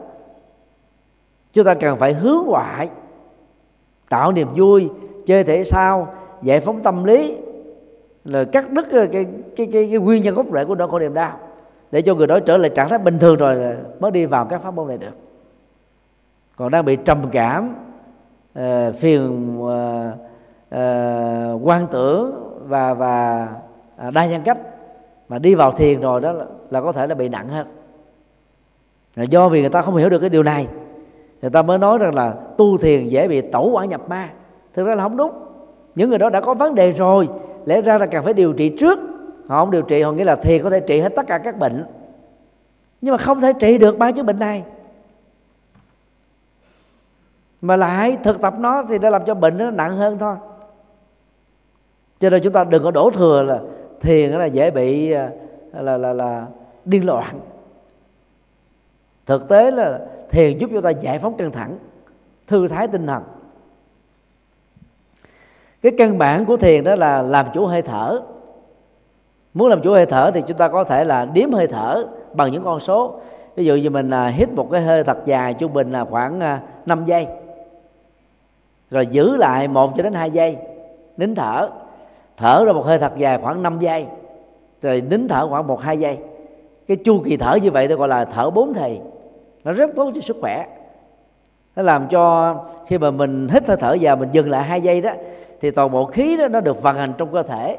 Chúng ta cần phải hướng ngoại tạo niềm vui chơi thể sao giải phóng tâm lý là cắt đứt cái cái cái, cái, cái nguyên nhân gốc rễ của nỗi khổ niềm đau để cho người đó trở lại trạng thái bình thường rồi mới đi vào các pháp môn này được. Còn đang bị trầm cảm uh, phiền ờ, ờ, uh, uh, quan tưởng và và uh, đa nhân cách mà đi vào thiền rồi đó là, là có thể là bị nặng hơn. Là do vì người ta không hiểu được cái điều này người ta mới nói rằng là tu thiền dễ bị tẩu quả nhập ma. Thực ra là không đúng. Những người đó đã có vấn đề rồi lẽ ra là cần phải điều trị trước. Họ không điều trị, họ nghĩ là thiền có thể trị hết tất cả các bệnh. Nhưng mà không thể trị được ba chứng bệnh này. Mà lại thực tập nó thì đã làm cho bệnh nó nặng hơn thôi. Cho nên chúng ta đừng có đổ thừa là thiền là dễ bị là là là là điên loạn. Thực tế là thiền giúp chúng ta giải phóng căng thẳng, thư thái tinh thần cái căn bản của thiền đó là làm chủ hơi thở. Muốn làm chủ hơi thở thì chúng ta có thể là đếm hơi thở bằng những con số. Ví dụ như mình à, hít một cái hơi thật dài trung bình là khoảng à, 5 giây. Rồi giữ lại một cho đến hai giây nín thở. Thở ra một hơi thật dài khoảng 5 giây rồi nín thở khoảng một hai giây. Cái chu kỳ thở như vậy tôi gọi là thở bốn thì. Nó rất tốt cho sức khỏe. Nó làm cho khi mà mình hít hơi thở vào mình dừng lại hai giây đó thì toàn bộ khí đó nó được vận hành trong cơ thể.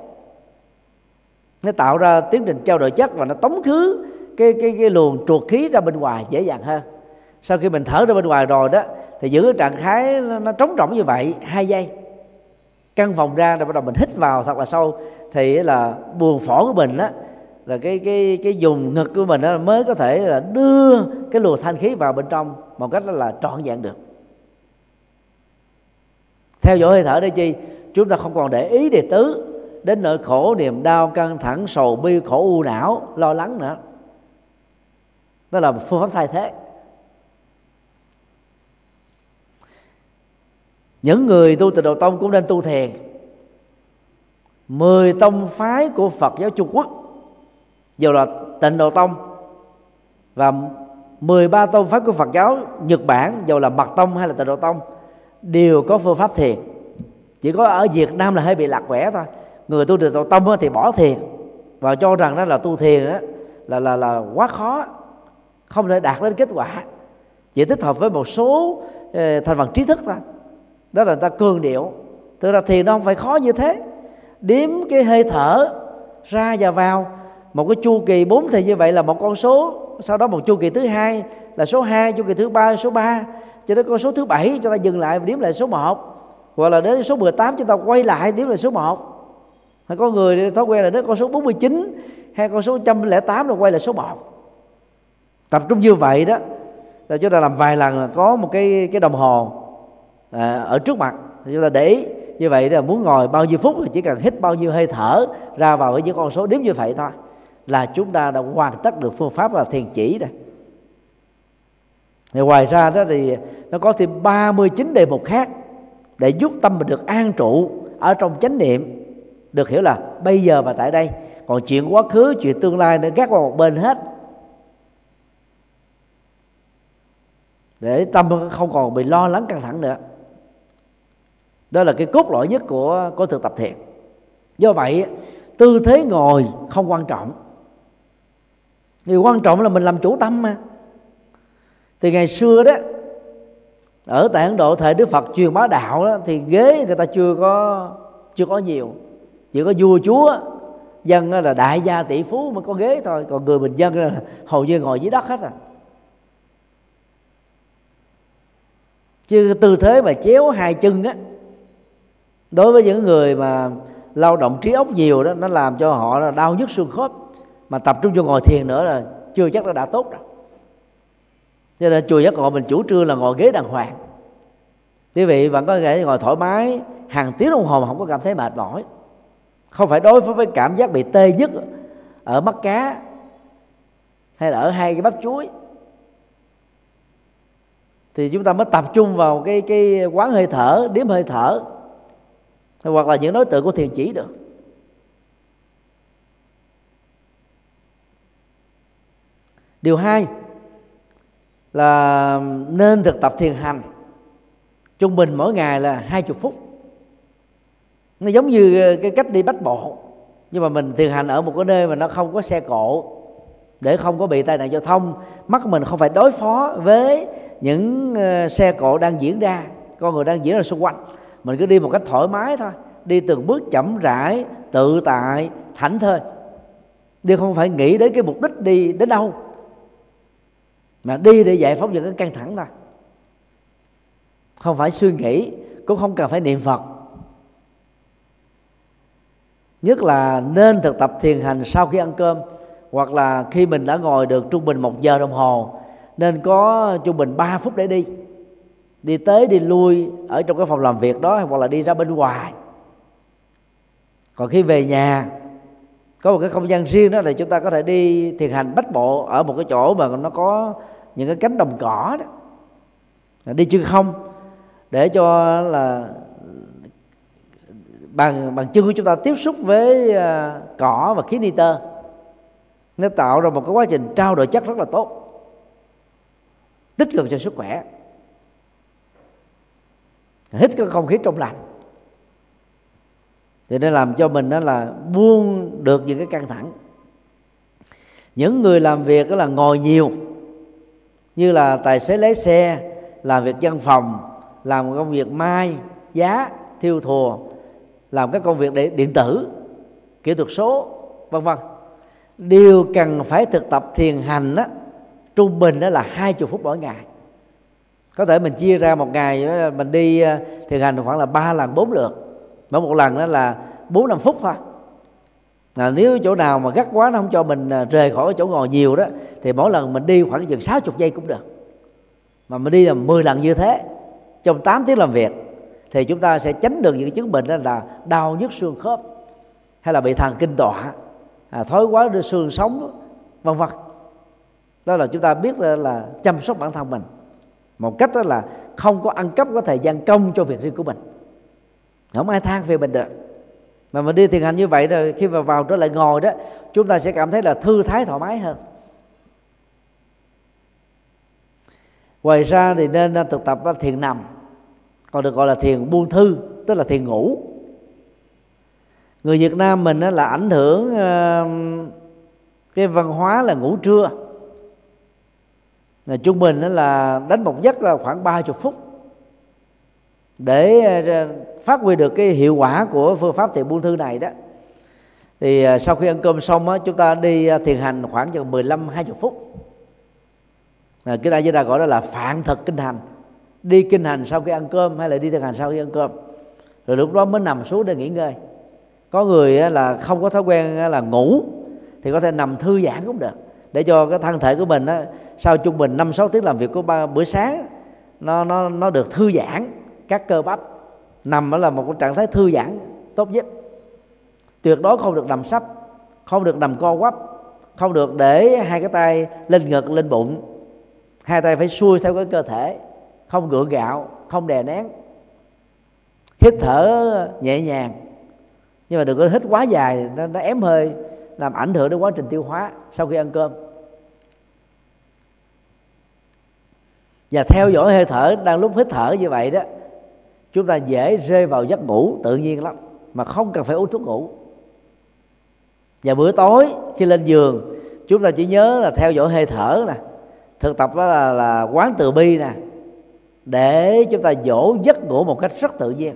Nó tạo ra tiến trình trao đổi chất và nó tống khứ cái cái cái luồng truột khí ra bên ngoài dễ dàng hơn. Sau khi mình thở ra bên ngoài rồi đó thì giữ cái trạng thái nó, nó trống rỗng như vậy hai giây căn phòng ra rồi bắt đầu mình hít vào thật là sâu thì là buồng phổi của mình á là cái cái cái dùng ngực của mình đó mới có thể là đưa cái luồng thanh khí vào bên trong một cách là trọn vẹn được theo dõi hơi thở đây chi? Chúng ta không còn để ý đề tứ đến nỗi khổ niềm đau, căng thẳng, sầu bi, khổ u não, lo lắng nữa. Đó là một phương pháp thay thế. Những người tu tịnh độ tông cũng nên tu thiền. Mười tông phái của Phật giáo Trung Quốc, dù là tịnh độ tông, và 13 tông phái của Phật giáo Nhật Bản, dù là mật tông hay là tịnh độ tông đều có phương pháp thiền. Chỉ có ở Việt Nam là hơi bị lạc quẻ thôi. Người tu được độ tông thì bỏ thiền và cho rằng đó là tu thiền đó, là là là quá khó không thể đạt đến kết quả. Chỉ thích hợp với một số ờ, thành phần trí thức thôi. Đó là người ta cường điệu. Thực ra thiền nó không phải khó như thế. Đếm cái hơi thở ra và vào. Một cái chu kỳ bốn thì như vậy là một con số. Sau đó một chu kỳ thứ hai là số 2 chu kỳ thứ ba số 3 cho đến con số thứ bảy chúng ta dừng lại và đếm lại số 1 hoặc là đến số 18 chúng ta quay lại đếm lại số 1 hay có người thói quen là đến con số 49 hay con số 108 rồi quay lại số 1 tập trung như vậy đó là chúng ta làm vài lần là có một cái cái đồng hồ à, ở trước mặt. Thì chúng ta để ý như vậy là muốn ngồi bao nhiêu phút thì chỉ cần hít bao nhiêu hơi thở ra vào với những con số đếm như vậy thôi. Là chúng ta đã hoàn tất được phương pháp là thiền chỉ rồi thì ngoài ra đó thì nó có thêm 39 đề mục khác để giúp tâm mình được an trụ ở trong chánh niệm. Được hiểu là bây giờ và tại đây. Còn chuyện quá khứ, chuyện tương lai nó gác qua một bên hết. Để tâm không còn bị lo lắng căng thẳng nữa. Đó là cái cốt lõi nhất của của thực tập thiền. Do vậy, tư thế ngồi không quan trọng. Điều quan trọng là mình làm chủ tâm mà thì ngày xưa đó ở tại Ấn Độ thời Đức Phật truyền bá đạo đó, thì ghế người ta chưa có chưa có nhiều. Chỉ có vua chúa dân là đại gia tỷ phú mới có ghế thôi. Còn người bình dân là hầu như ngồi dưới đất hết à. Chứ tư thế mà chéo hai chân á đối với những người mà lao động trí óc nhiều đó nó làm cho họ là đau nhức xương khớp. Mà tập trung cho ngồi thiền nữa là chưa chắc nó đã tốt đâu cho nên chùa giác ngộ mình chủ trương là ngồi ghế đàng hoàng. Quý vị vẫn có thể ngồi thoải mái, hàng tiếng đồng hồ mà không có cảm thấy mệt mỏi. Không phải đối phó với cảm giác bị tê dứt ở mắt cá hay là ở hai cái bắp chuối. Thì chúng ta mới tập trung vào cái cái quán hơi thở điếm hơi thở, hoặc là những đối tượng của thiền chỉ được. Điều hai là nên thực tập thiền hành. Trung bình mỗi ngày là hai chục phút. Nó giống như ờ, cái cách đi bách bộ, nhưng mà mình thiền hành ở một cái nơi mà nó không có xe cộ, để không có bị tai nạn giao thông, mắt mình không phải đối phó với những ờ, xe cộ đang diễn ra, con người đang diễn ra xung quanh. Mình cứ đi một cách thoải mái thôi, đi từng bước chậm rãi, tự tại, thảnh thơi. Đi không phải nghĩ đến cái mục đích đi đến đâu mà đi để giải phóng những cái căng thẳng thôi không phải suy nghĩ, cũng không cần phải niệm phật. Nhất là nên thực tập thiền hành sau khi ăn cơm, hoặc là khi mình đã ngồi được trung bình một giờ đồng hồ, nên có trung bình 3 phút để đi. Đi tới, đi lui ở trong cái phòng làm việc đó, hoặc là đi ra bên ngoài. Còn khi về nhà, có một cái không gian riêng đó thì chúng ta có thể đi thiền hành bách bộ ở một cái chỗ mà nó có những cái cánh đồng cỏ đó. Đi chân không, để cho là bằng bằng chân của chúng ta tiếp xúc với à, cỏ và khí nitơ. Nó tạo ra một cái quá trình trao đổi chất rất là tốt, tích cực cho sức khỏe. Hít cái không khí trong lành. Thì nó làm cho mình đó là buông được những cái căng thẳng. Những người làm việc đó là ngồi nhiều như là tài xế lái xe, làm việc văn phòng, làm công việc mai, giá, thiêu thùa, làm các công việc điện tử, kỹ thuật số, vân vân. Đều cần phải thực tập thiền hành đó trung bình đó là hai chục phút mỗi ngày. Có thể mình chia ra một ngày ờ, mình đi ờ, thiền hành khoảng là ba lần, bốn lượt. Mỗi một lần đó là bốn, năm phút thôi à, nếu chỗ nào mà gắt quá nó không cho mình à, rời khỏi chỗ ngồi nhiều đó thì mỗi lần mình đi khoảng chừng sáu chục giây cũng được. Mà mình đi là 10 lần như thế trong 8 tiếng làm việc thì chúng ta sẽ tránh được những chứng bệnh đó là đau nhức xương khớp hay là bị thần kinh tọa à, thói quá đưa xương sống vân vân. Đó là chúng ta biết là chăm sóc bản thân mình. Một cách đó là không có ăn cắp có thời gian công cho việc riêng của mình. Không ai than về mình được mà mình đi thiền hành như vậy rồi khi mà vào trở lại ngồi đó, chúng ta sẽ cảm thấy là thư thái thoải mái hơn. Ngoài ra thì nên à, thực tập à, thiền nằm, còn được gọi là thiền buông thư, tức là thiền ngủ. Người Việt Nam mình à, là ảnh hưởng cái văn hóa là ngủ trưa. Là trung bình là đánh một giấc là khoảng 30 phút để ờ, phát huy được cái hiệu quả của phương pháp thiền buông thư này đó. Thì ờ, sau khi ăn cơm xong á, chúng ta đi ờ, thiền hành khoảng chừng 15 20 phút. À, cái đại gia ta gọi đó là phạn thực kinh hành. Đi kinh hành sau khi ăn cơm hay là đi thiền hành sau khi ăn cơm. Rồi lúc đó mới nằm xuống để nghỉ ngơi. Có người là không có thói quen là ngủ thì có thể nằm thư giãn cũng được. Để cho cái thân thể của mình á, sau trung bình năm sáu tiếng làm việc của ba bữa sáng nó nó nó được thư giãn các cơ bắp nằm ở là một cái trạng thái thư giãn tốt nhất. Tuyệt đối không được nằm sấp không được nằm co quắp không được để hai cái tay lên ngực lên bụng. Hai tay phải xuôi theo cái cơ thể không gượng gạo không đè nén. Hít thở nhẹ nhàng nhưng mà đừng có hít quá dài nó, nó ém hơi làm ảnh hưởng đến quá trình tiêu hóa sau khi ăn cơm. Và theo dõi hơi thở đang lúc hít thở như vậy đó chúng ta dễ rơi vào giấc ngủ tự nhiên lắm mà không cần phải uống thuốc ngủ. Và bữa tối khi lên giường chúng ta chỉ nhớ là theo dõi hơi thở nè thực tập đó là, là quán từ bi nè để chúng ta dỗ giấc ngủ một cách rất tự nhiên.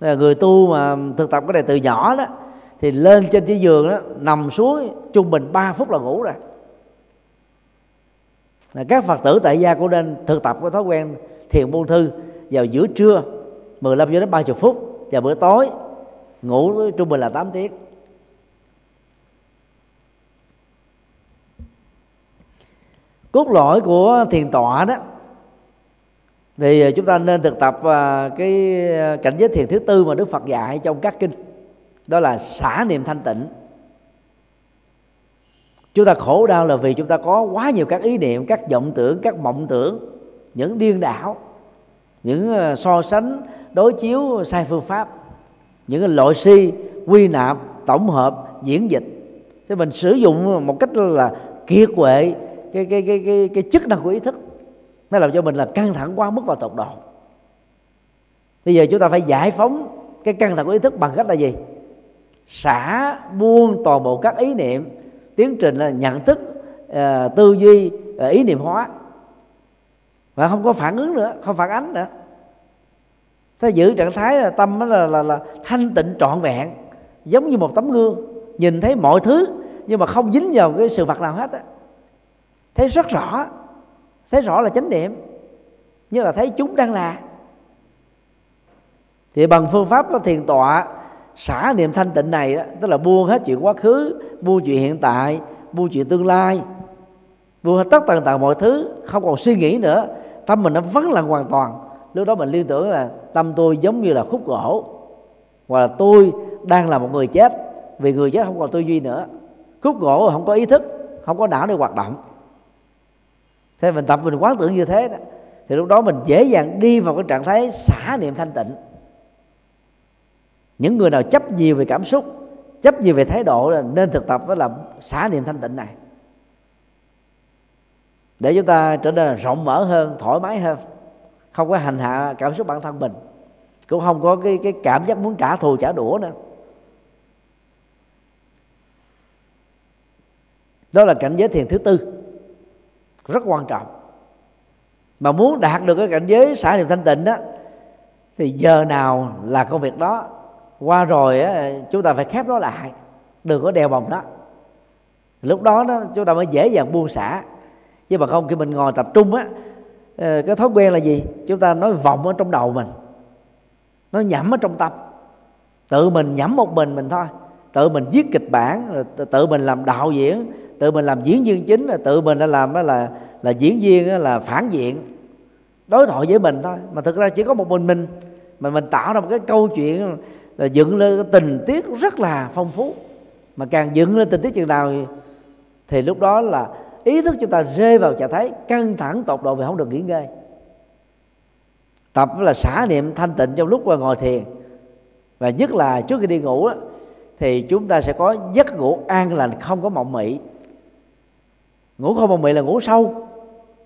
Là người tu mà thực tập cái này từ nhỏ đó thì lên trên chiếc giường đó nằm xuống trung bình 3 phút là ngủ rồi. Các phật tử tại gia cũng nên thực tập cái thói quen thiền buông thư vào giữa trưa 15 cho đến 30 phút và bữa tối, ngủ trung bình là 8 tiếng. Cốt lõi của thiền tọa đó, thì chúng ta nên thực tập à, cái cảnh giới thiền thứ tư mà Đức Phật dạy trong các kinh, đó là xả niệm thanh tịnh. Chúng ta khổ đau là vì chúng ta có quá nhiều các ý niệm, các vọng tưởng, các mộng tưởng, những điên đảo những ờ, so sánh đối chiếu sai phương pháp. Những loại si quy nạp tổng hợp diễn dịch. Thì mình sử dụng một cách là kiệt quệ cái cái cái cái cái chức năng của ý thức. Nó làm cho mình là căng thẳng quá mức vào tột độ. Bây giờ chúng ta phải giải phóng cái căng thẳng của ý thức bằng cách là gì? Xả buông toàn bộ các ý niệm. Tiến trình là nhận thức uh, tư duy uh, ý niệm hóa và không có phản ứng nữa không phản ánh nữa. Ta giữ trạng thái là tâm là, là, là thanh tịnh trọn vẹn giống như một tấm gương. Nhìn thấy mọi thứ nhưng mà không dính vào cái sự vật nào hết á. Thấy rất rõ thấy rõ là chánh niệm như là thấy chúng đang là. Thì bằng phương pháp thiền tọa xả niệm thanh tịnh này đó tức là buông hết chuyện quá khứ buông chuyện hiện tại buông chuyện tương lai buông hết tất tần tật mọi thứ không còn suy nghĩ nữa tâm mình nó vắng lặng hoàn toàn. Lúc đó mình liên tưởng là tâm tôi giống như là khúc gỗ, hoặc là tôi đang là một người chết, vì người chết không còn tư duy nữa. Khúc gỗ không có ý thức, không có não để hoạt động. Thế mình tập mình quán tưởng như thế đó, thì lúc đó mình dễ dàng đi vào cái trạng thái xả niệm thanh tịnh. Những người nào chấp nhiều về cảm xúc, chấp nhiều về thái độ là nên thực tập với là xả niệm thanh tịnh này để chúng ta trở nên là rộng mở hơn thoải mái hơn. Không có hành hạ cảm xúc bản thân mình. Cũng không có cái cái cảm giác muốn trả thù trả đũa nữa. Đó là cảnh giới thiền thứ tư. Rất quan trọng. Mà muốn đạt được cái cảnh giới xã niệm thanh tịnh đó thì giờ nào là công việc đó. Qua rồi á, chúng ta phải khép nó lại. Đừng có đeo bồng đó lúc đó, đó chúng ta mới dễ dàng buông xả chứ mà không, khi mình ngồi tập trung á ờ, cái thói quen là gì? Chúng ta nói vọng ở trong đầu mình. Nó nhẩm ở trong tâm. Tự mình nhẩm một mình mình thôi. Tự mình viết kịch bản, rồi tự mình làm đạo diễn, tự mình làm diễn viên chính, rồi tự mình đã làm đó là là diễn viên là phản diện. Đối thoại với mình thôi. Mà thực ra chỉ có một mình mình, mà mình tạo ra một cái câu chuyện là dựng lên cái tình tiết rất là phong phú. Mà càng dựng lên tình tiết chừng nào thì lúc đó là ý thức chúng ta rơi vào trạng thái căng thẳng tột độ vì không được nghỉ ngơi. Tập là xả niệm thanh tịnh trong lúc ngồi thiền. Và nhất là trước khi đi ngủ đó, thì chúng ta sẽ có giấc ngủ an lành không có mộng mị. Ngủ không mộng mị là ngủ sâu.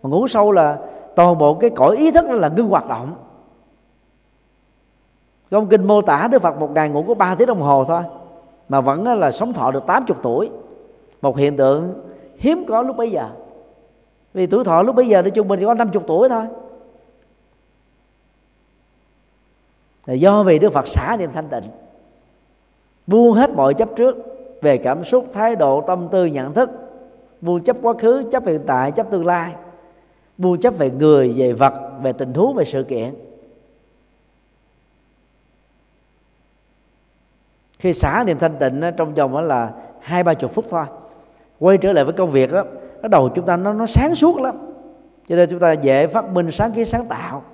Mà ngủ sâu là toàn bộ cái cõi ý thức đó là ngưng hoạt động. Trong kinh mô tả Đức Phật một ngày ngủ có 3 tiếng đồng hồ thôi mà vẫn là sống thọ được 80 tuổi. Một hiện tượng hiếm có lúc bấy giờ. Vì tuổi thọ lúc bấy giờ nói chung mình chỉ có 50 tuổi thôi. Là do vì Đức Phật xả niệm thanh tịnh, buông hết mọi chấp trước về cảm xúc, thái độ, tâm tư, nhận thức, buông chấp quá khứ, chấp hiện tại, chấp tương lai, buông chấp về người, về vật, về tình huống, về sự kiện. Khi xả niệm thanh tịnh trong vòng đó là hai ba chục phút thôi quay trở lại với công việc đó nó đầu chúng ta nó nó sáng suốt lắm. Cho nên chúng ta dễ phát minh sáng kiến, sáng tạo.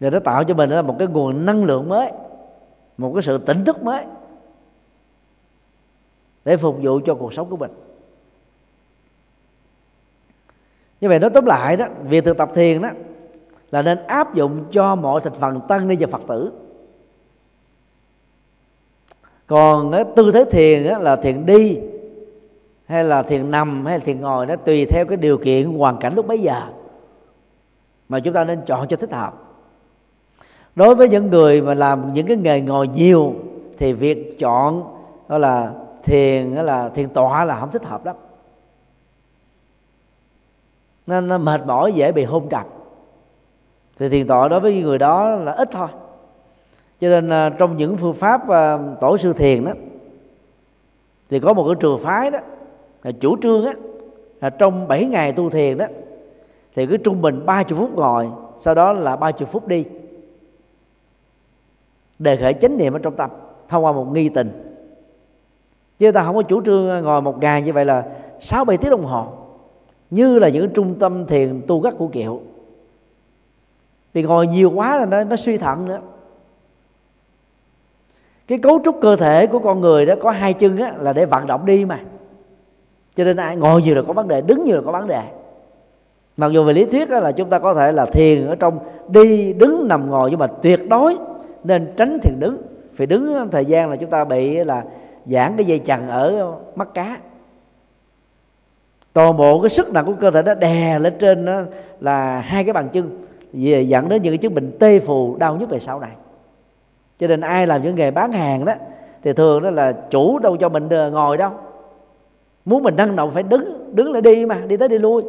Và nó tạo cho mình là một cái nguồn năng lượng mới, một cái sự tỉnh thức mới để phục vụ cho cuộc sống của mình. Như vậy nó tóm lại đó, việc thực tập thiền đó là nên áp dụng cho mọi thành phần tăng ni và phật tử còn cái tư thế thiền á, là thiền đi hay là thiền nằm hay là thiền ngồi nó tùy theo cái điều kiện hoàn cảnh lúc bấy giờ. Mà chúng ta nên chọn cho thích hợp. Đối với những người mà làm những cái nghề ngồi nhiều thì việc chọn đó là thiền đó là thiền tọa là không thích hợp lắm. Nên nó mệt mỏi dễ bị hôn trầm. Thì thiền tọa đối với người đó là ít thôi cho nên à, trong những phương pháp à, tổ sư thiền đó thì có một cái trường phái đó là chủ trương á là trong 7 ngày tu thiền đó thì cứ trung bình 30 phút ngồi sau đó là 30 phút đi. Đề khởi chánh niệm ở trong tâm thông qua một nghi tình. Chứ ta không có chủ trương à, ngồi một ngày như vậy là sáu bảy tiếng đồng hồ như là những trung tâm thiền tu gắt của kiệu. Vì ngồi nhiều quá là nó, nó suy thận nữa cái cấu trúc cơ thể của con người đó có hai chân á, là để vận động đi mà. Cho nên ai ngồi nhiều là có vấn đề đứng nhiều là có vấn đề. Mặc dù về lý thuyết là chúng ta có thể là thiền ở trong đi đứng nằm ngồi nhưng mà tuyệt đối nên tránh thiền đứng. Phải đứng thời gian là chúng ta bị là giãn cái dây chằng ở mắt cá. Toàn bộ cái sức nặng của cơ thể nó đè lên trên đó là hai cái bàn chân dẫn đến những cái chứng bệnh tê phù đau nhất về sau này cho nên ai làm những nghề bán hàng đó thì thường đó là chủ đâu cho mình ngồi đâu. Muốn mình năng động phải đứng đứng lại đi mà đi tới đi lui.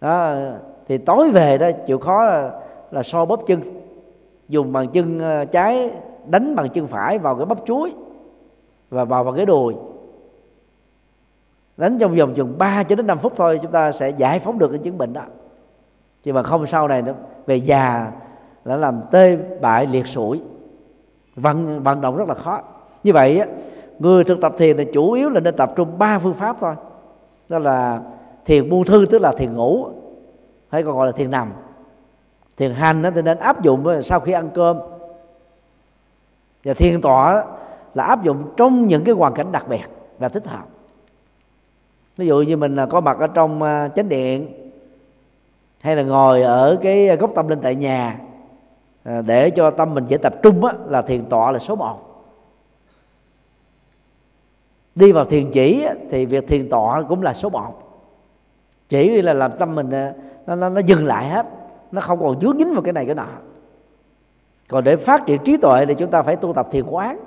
Đó thì tối về đó chịu khó là, là so bóp chân. Dùng bằng chân ờ, trái đánh bằng chân phải vào cái bắp chuối và vào vào cái đùi. Đánh trong vòng chừng 3 cho đến 5 phút thôi chúng ta sẽ giải phóng được cái chứng bệnh đó. Chứ mà không sau này nữa về già đã làm tê bại liệt sủi vận vận động rất là khó. Như vậy á, người thực tập thiền là chủ yếu là nên tập trung ba phương pháp thôi. Đó là thiền buông thư tức là thiền ngủ hay còn gọi là thiền nằm. Thiền hành thì nên áp dụng sau khi ăn cơm. Và thiền tọa là áp dụng trong những cái hoàn cảnh đặc biệt và thích hợp. Ví dụ như mình là có mặt ở trong à, chánh điện hay là ngồi ở cái à, góc tâm linh tại nhà À, để cho tâm mình dễ tập trung á, là thiền tọa là số một. Đi vào thiền chỉ á, thì việc thiền tọa cũng là số một. Chỉ là làm tâm mình à, nó, nó, nó dừng lại hết. Nó không còn dướng dính vào cái này cái nọ. Còn để phát triển trí tuệ thì chúng ta phải tu tập thiền quán.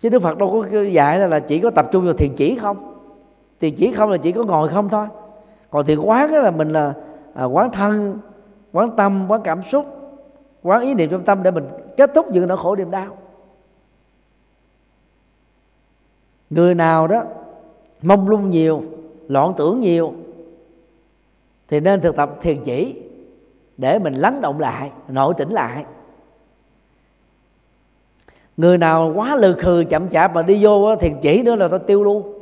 Chứ đức phật đâu có dạy là chỉ có tập trung vào thiền chỉ không? Thiền chỉ không là chỉ có ngồi không thôi. Còn thiền quán là mình là à, quán thân quán tâm, quán cảm xúc, quán ý niệm trong tâm để mình kết thúc những nỗi khổ niềm đau. Người nào đó mông lung nhiều, loạn tưởng nhiều, thì nên thực tập thiền chỉ để mình lắng động lại, nội tỉnh lại. Người nào quá lừ khừ, chậm chạp mà đi vô thiền chỉ nữa là tao tiêu luôn.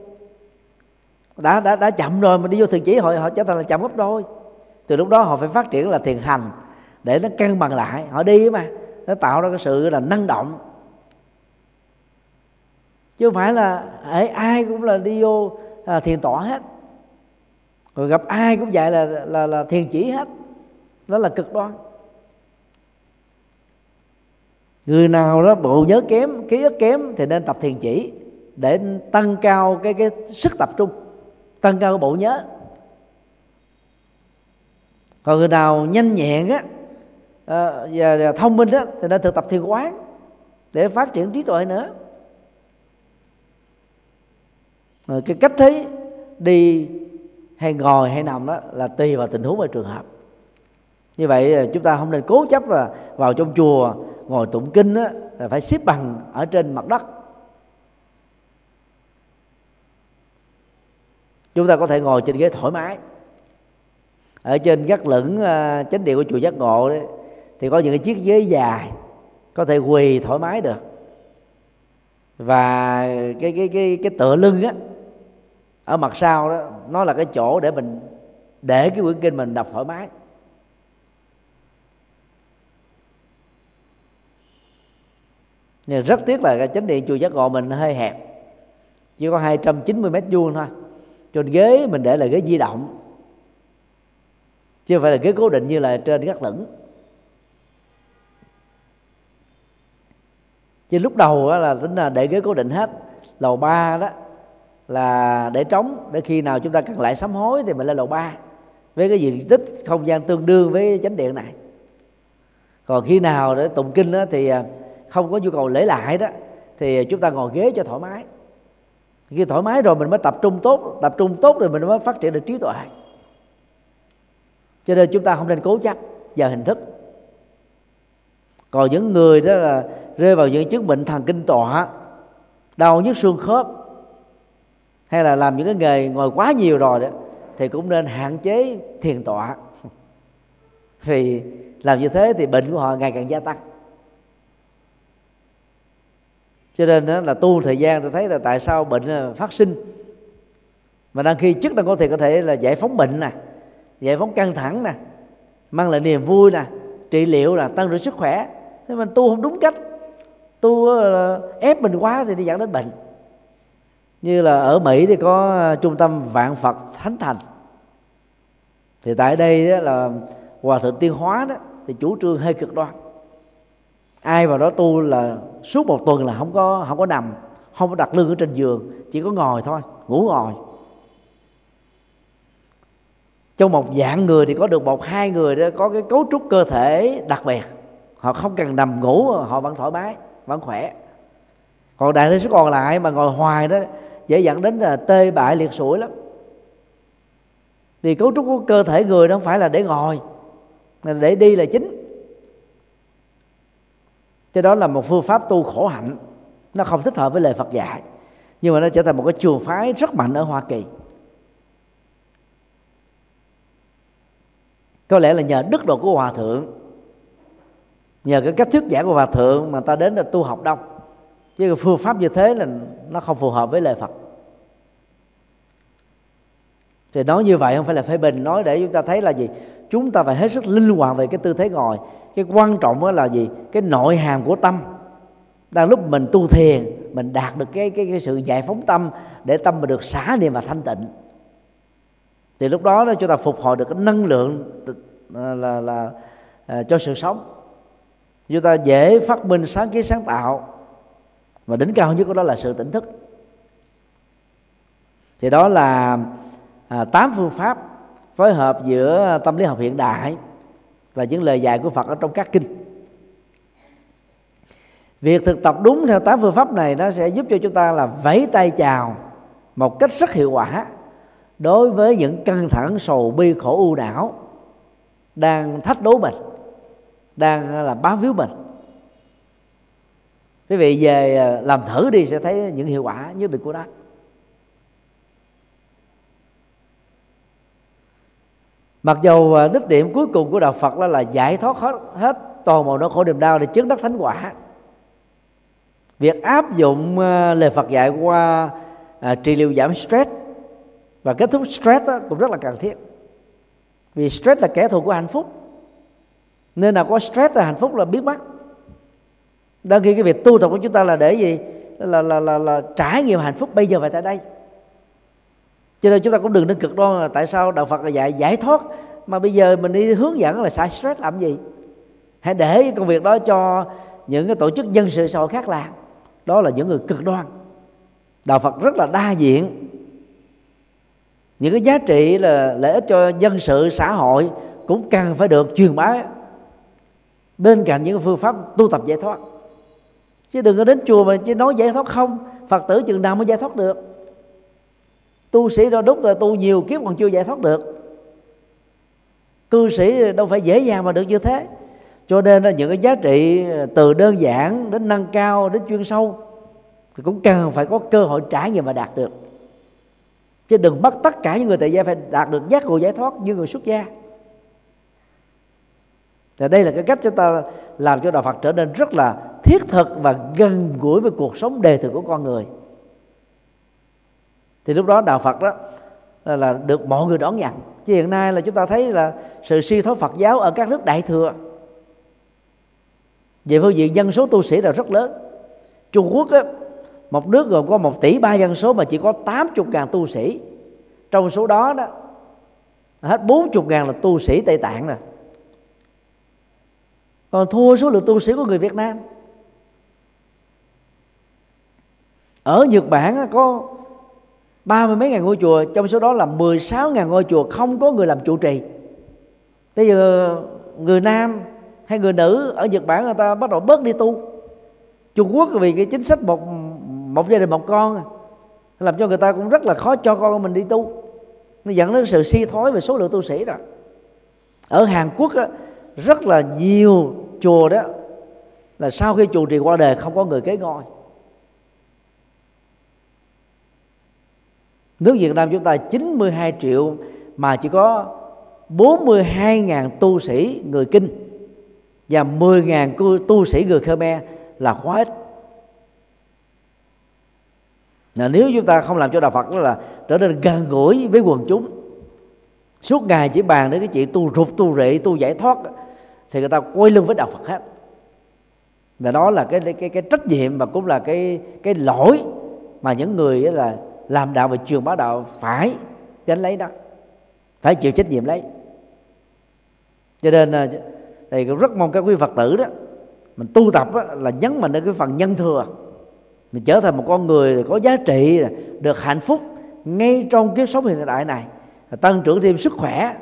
Đã đã đã chậm rồi mà đi vô thiền chỉ, họ họ trở thành là chậm gấp đôi từ lúc đó họ phải phát triển là thiền hành để nó cân bằng lại. Họ đi mà nó tạo ra cái sự là năng động. Chứ không phải là ấy, ai cũng là đi vô à, thiền tọa hết. Rồi gặp ai cũng vậy là là là thiền chỉ hết. Đó là cực đoan. Người nào đó bộ nhớ kém ký ức kém thì nên tập thiền chỉ để tăng cao cái cái sức tập trung tăng cao cái bộ nhớ còn người nào nhanh nhẹn á à, và, và thông minh á thì nên thực tập thiền quán để phát triển trí tuệ nữa. Rồi cái cách thấy đi hay ngồi hay nằm đó là tùy vào tình huống và trường hợp. Như vậy ờ, chúng ta không nên cố chấp là vào trong chùa ngồi tụng kinh đó, là phải xếp bằng ở trên mặt đất. Chúng ta có thể ngồi trên ghế thoải mái ở trên gác lửng uh, chánh điện của chùa giác ngộ đấy thì có những cái chiếc ghế dài có thể quỳ thoải mái được. Và cái cái cái cái tựa lưng á ở mặt sau đó nó là cái chỗ để mình để cái quyển kinh mình đọc thoải mái. Nhưng rất tiếc là cái chánh điện chùa giác ngộ mình hơi hẹp chỉ có 290 mét vuông thôi. Trên ghế mình để là ghế di động chứ không phải là ghế cố định như là trên gác lửng. Chứ lúc đầu là tính là để ghế cố định hết lầu ba đó là để trống để khi nào chúng ta cần lại sám hối thì mình lên lầu ba. Với cái diện tích không gian tương đương với chánh điện này. Còn khi nào để tụng kinh đó, thì à, không có nhu cầu lễ lại đó thì chúng ta ngồi ghế cho thoải mái. Khi thoải mái rồi mình mới tập trung tốt tập trung tốt rồi mình mới phát triển được trí tuệ cho nên chúng ta không nên cố chấp vào hình thức. Còn những người đó là rơi vào những chứng bệnh thần kinh tọa, đau nhức xương khớp, hay là làm những cái nghề ngồi quá nhiều rồi đó, thì cũng nên hạn chế thiền tọa. Vì làm như thế thì bệnh của họ ngày càng gia tăng. Cho nên đó là tu thời gian tôi thấy là tại sao bệnh à, phát sinh. Mà đang khi chức năng có thể có thể là giải phóng bệnh nè giải phóng căng thẳng nè, mang lại niềm vui nè, trị liệu là tăng trưởng sức khỏe. Thế mà tu không đúng cách. Tu ờ, ép mình quá thì đi dẫn đến bệnh. Như là ở mỹ thì có ờ, trung tâm vạn phật thánh thành. Thì tại đây đó là hòa thượng tiên hóa đó, thì chủ trương hơi cực đoan. Ai vào đó tu là suốt một tuần là không có không có nằm, không có đặt lưng ở trên giường, chỉ có ngồi thôi, ngủ ngồi trong một dạng người thì có được một hai người đó có cái cấu trúc cơ thể đặc biệt. Họ không cần nằm ngủ, họ vẫn thoải mái, vẫn khỏe. Còn đại đa số còn lại mà ngồi hoài đó, dễ dẫn đến là tê bại liệt sủi lắm. Vì cấu trúc của cơ thể người nó không phải là để ngồi để đi là chính. Cho đó là một phương pháp tu khổ hạnh. Nó không thích hợp với lời Phật dạy, nhưng mà nó trở thành một cái trường phái rất mạnh ở Hoa Kỳ. Có lẽ là nhờ đức độ của hòa thượng. Nhờ cái cách thuyết giảng của hòa thượng mà ta đến là tu học đông. Chứ cái phương pháp như thế là nó không phù hợp với lời Phật. Thì nói như vậy không phải là phê bình. Nói để chúng ta thấy là gì? Chúng ta phải hết sức linh hoạt về cái tư thế ngồi. Cái quan trọng đó là gì? Cái nội hàm của tâm. Đang lúc mình tu thiền mình đạt được cái cái, cái sự giải phóng tâm để tâm mình được xả niệm và thanh tịnh thì lúc đó, đó chúng ta phục hồi được cái năng lượng là là, là à, cho sự sống. Chúng ta dễ phát minh sáng kiến sáng tạo và đỉnh cao nhất của đó là sự tỉnh thức. Thì đó là à, tám phương pháp phối hợp giữa tâm lý học hiện đại và những lời dạy của Phật ở trong các kinh. Việc thực tập đúng theo tám phương pháp này nó sẽ giúp cho chúng ta là vẫy tay chào một cách rất hiệu quả đối với những căng thẳng sầu bi khổ u đảo đang thách đố mình đang là bám víu mình. Quý vị về à, làm thử đi sẽ thấy những hiệu quả nhất định của nó. Mặc dù à, đích điểm cuối cùng của đạo Phật là, là giải thoát hết, hết toàn bộ nỗi khổ niềm đau để chứng đắc thánh quả. Việc áp dụng à, lời Phật dạy qua à, trị liệu giảm stress và kết thúc stress đó cũng rất là cần thiết. Vì stress là kẻ thù của hạnh phúc. Nên là có stress là hạnh phúc là biết mất đăng khi cái việc tu tập của chúng ta là để gì? Là là là, là trải nghiệm hạnh phúc bây giờ và tại đây. Cho nên chúng ta cũng đừng nên cực đoan là tại sao đạo Phật là dạy giải thoát mà bây giờ mình đi hướng dẫn là xả stress làm gì? Hãy để công việc đó cho những cái tổ chức dân sự xã hội khác làm. Đó là những người cực đoan. Đạo Phật rất là đa diện những cái giá trị là lợi ích cho dân sự, xã hội cũng cần phải được truyền bá. Bên cạnh những phương pháp tu tập giải thoát. Chứ đừng có đến chùa mà chỉ nói giải thoát không, phật tử chừng nào mới giải thoát được. Tu sĩ đó đúng rồi tu nhiều kiếp còn chưa giải thoát được. Cư sĩ đâu phải dễ dàng mà được như thế. Cho nên là những cái giá trị từ đơn giản đến nâng cao đến chuyên sâu thì cũng cần phải có cơ hội trải nghiệm và đạt được chứ đừng bắt tất cả những người tại gia phải đạt được giác ngộ giải thoát như người xuất gia. Và đây là cái cách chúng ta làm cho đạo Phật trở nên rất là thiết thực và gần gũi với cuộc sống đề thực của con người. Thì lúc đó đạo Phật đó là, là được mọi người đón nhận. Chứ hiện nay là chúng ta thấy là sự suy thoái Phật giáo ở các nước đại thừa. Về phương diện dân số tu sĩ là rất lớn. Trung Quốc á, một nước gồm có một tỷ ba dân số mà chỉ có 80 ngàn tu sĩ. Trong số đó đó, hết 40 ngàn là tu sĩ Tây Tạng rồi còn thua số lượng tu sĩ của người Việt Nam. Ở Nhật Bản có ba mươi mấy ngàn ngôi chùa, trong số đó là 16 ngàn ngôi chùa không có người làm trụ trì. Bây giờ người nam hay người nữ ở Nhật Bản, người ta bắt đầu bớt đi tu. Trung Quốc vì cái chính sách một một gia đình một con. Làm cho người ta cũng rất là khó cho con mình đi tu. Nó dẫn đến sự suy thoái về số lượng tu sĩ rồi ở Hàn Quốc á, rất là nhiều chùa đó là sau khi chùa trì qua đời không có người kế ngôi. Nước Việt Nam chúng ta 92 triệu mà chỉ có 42.000 tu sĩ người Kinh và 10.000 tu sĩ người Khmer là quá ít là nếu chúng ta không làm cho đạo Phật đó là trở nên gần gũi với quần chúng suốt ngày chỉ bàn đến cái chuyện tu rụt tu rệ tu giải thoát thì người ta quay lưng với đạo Phật hết. Và đó là cái cái cái trách nhiệm và cũng là cái cái lỗi mà những người là làm đạo và truyền bá đạo phải gánh lấy đó phải chịu trách nhiệm lấy. Cho nên à, thì cũng rất mong các quý phật tử đó mình tu tập đó, là nhấn mạnh đến cái phần nhân thừa mình trở thành một con người có giá trị, được hạnh phúc ngay trong kiếp sống hiện đại này. Tăng trưởng thêm sức khỏe,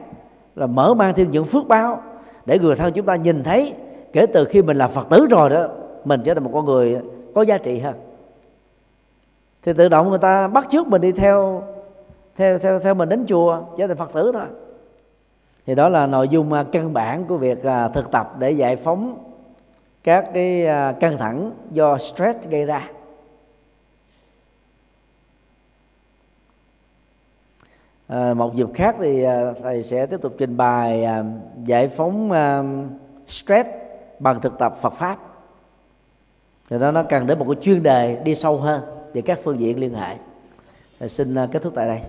là mở mang thêm những phước báo để người thân chúng ta nhìn thấy. Kể từ khi mình là phật tử rồi đó, mình trở thành một con người có giá trị hơn. Thì tự động người ta bắt chước mình đi theo theo theo theo mình đến chùa, trở thành phật tử thôi. Thì đó là nội dung à, căn bản của việc à, thực tập để giải phóng các cái à, căng thẳng do stress gây ra. À, một dịp khác thì ờ, thầy sẽ tiếp tục trình bày ờ, giải phóng stress bằng thực tập Phật pháp. Thì đó nó cần đến một cái chuyên đề đi sâu hơn về các phương diện liên hệ. Xin kết thúc tại đây.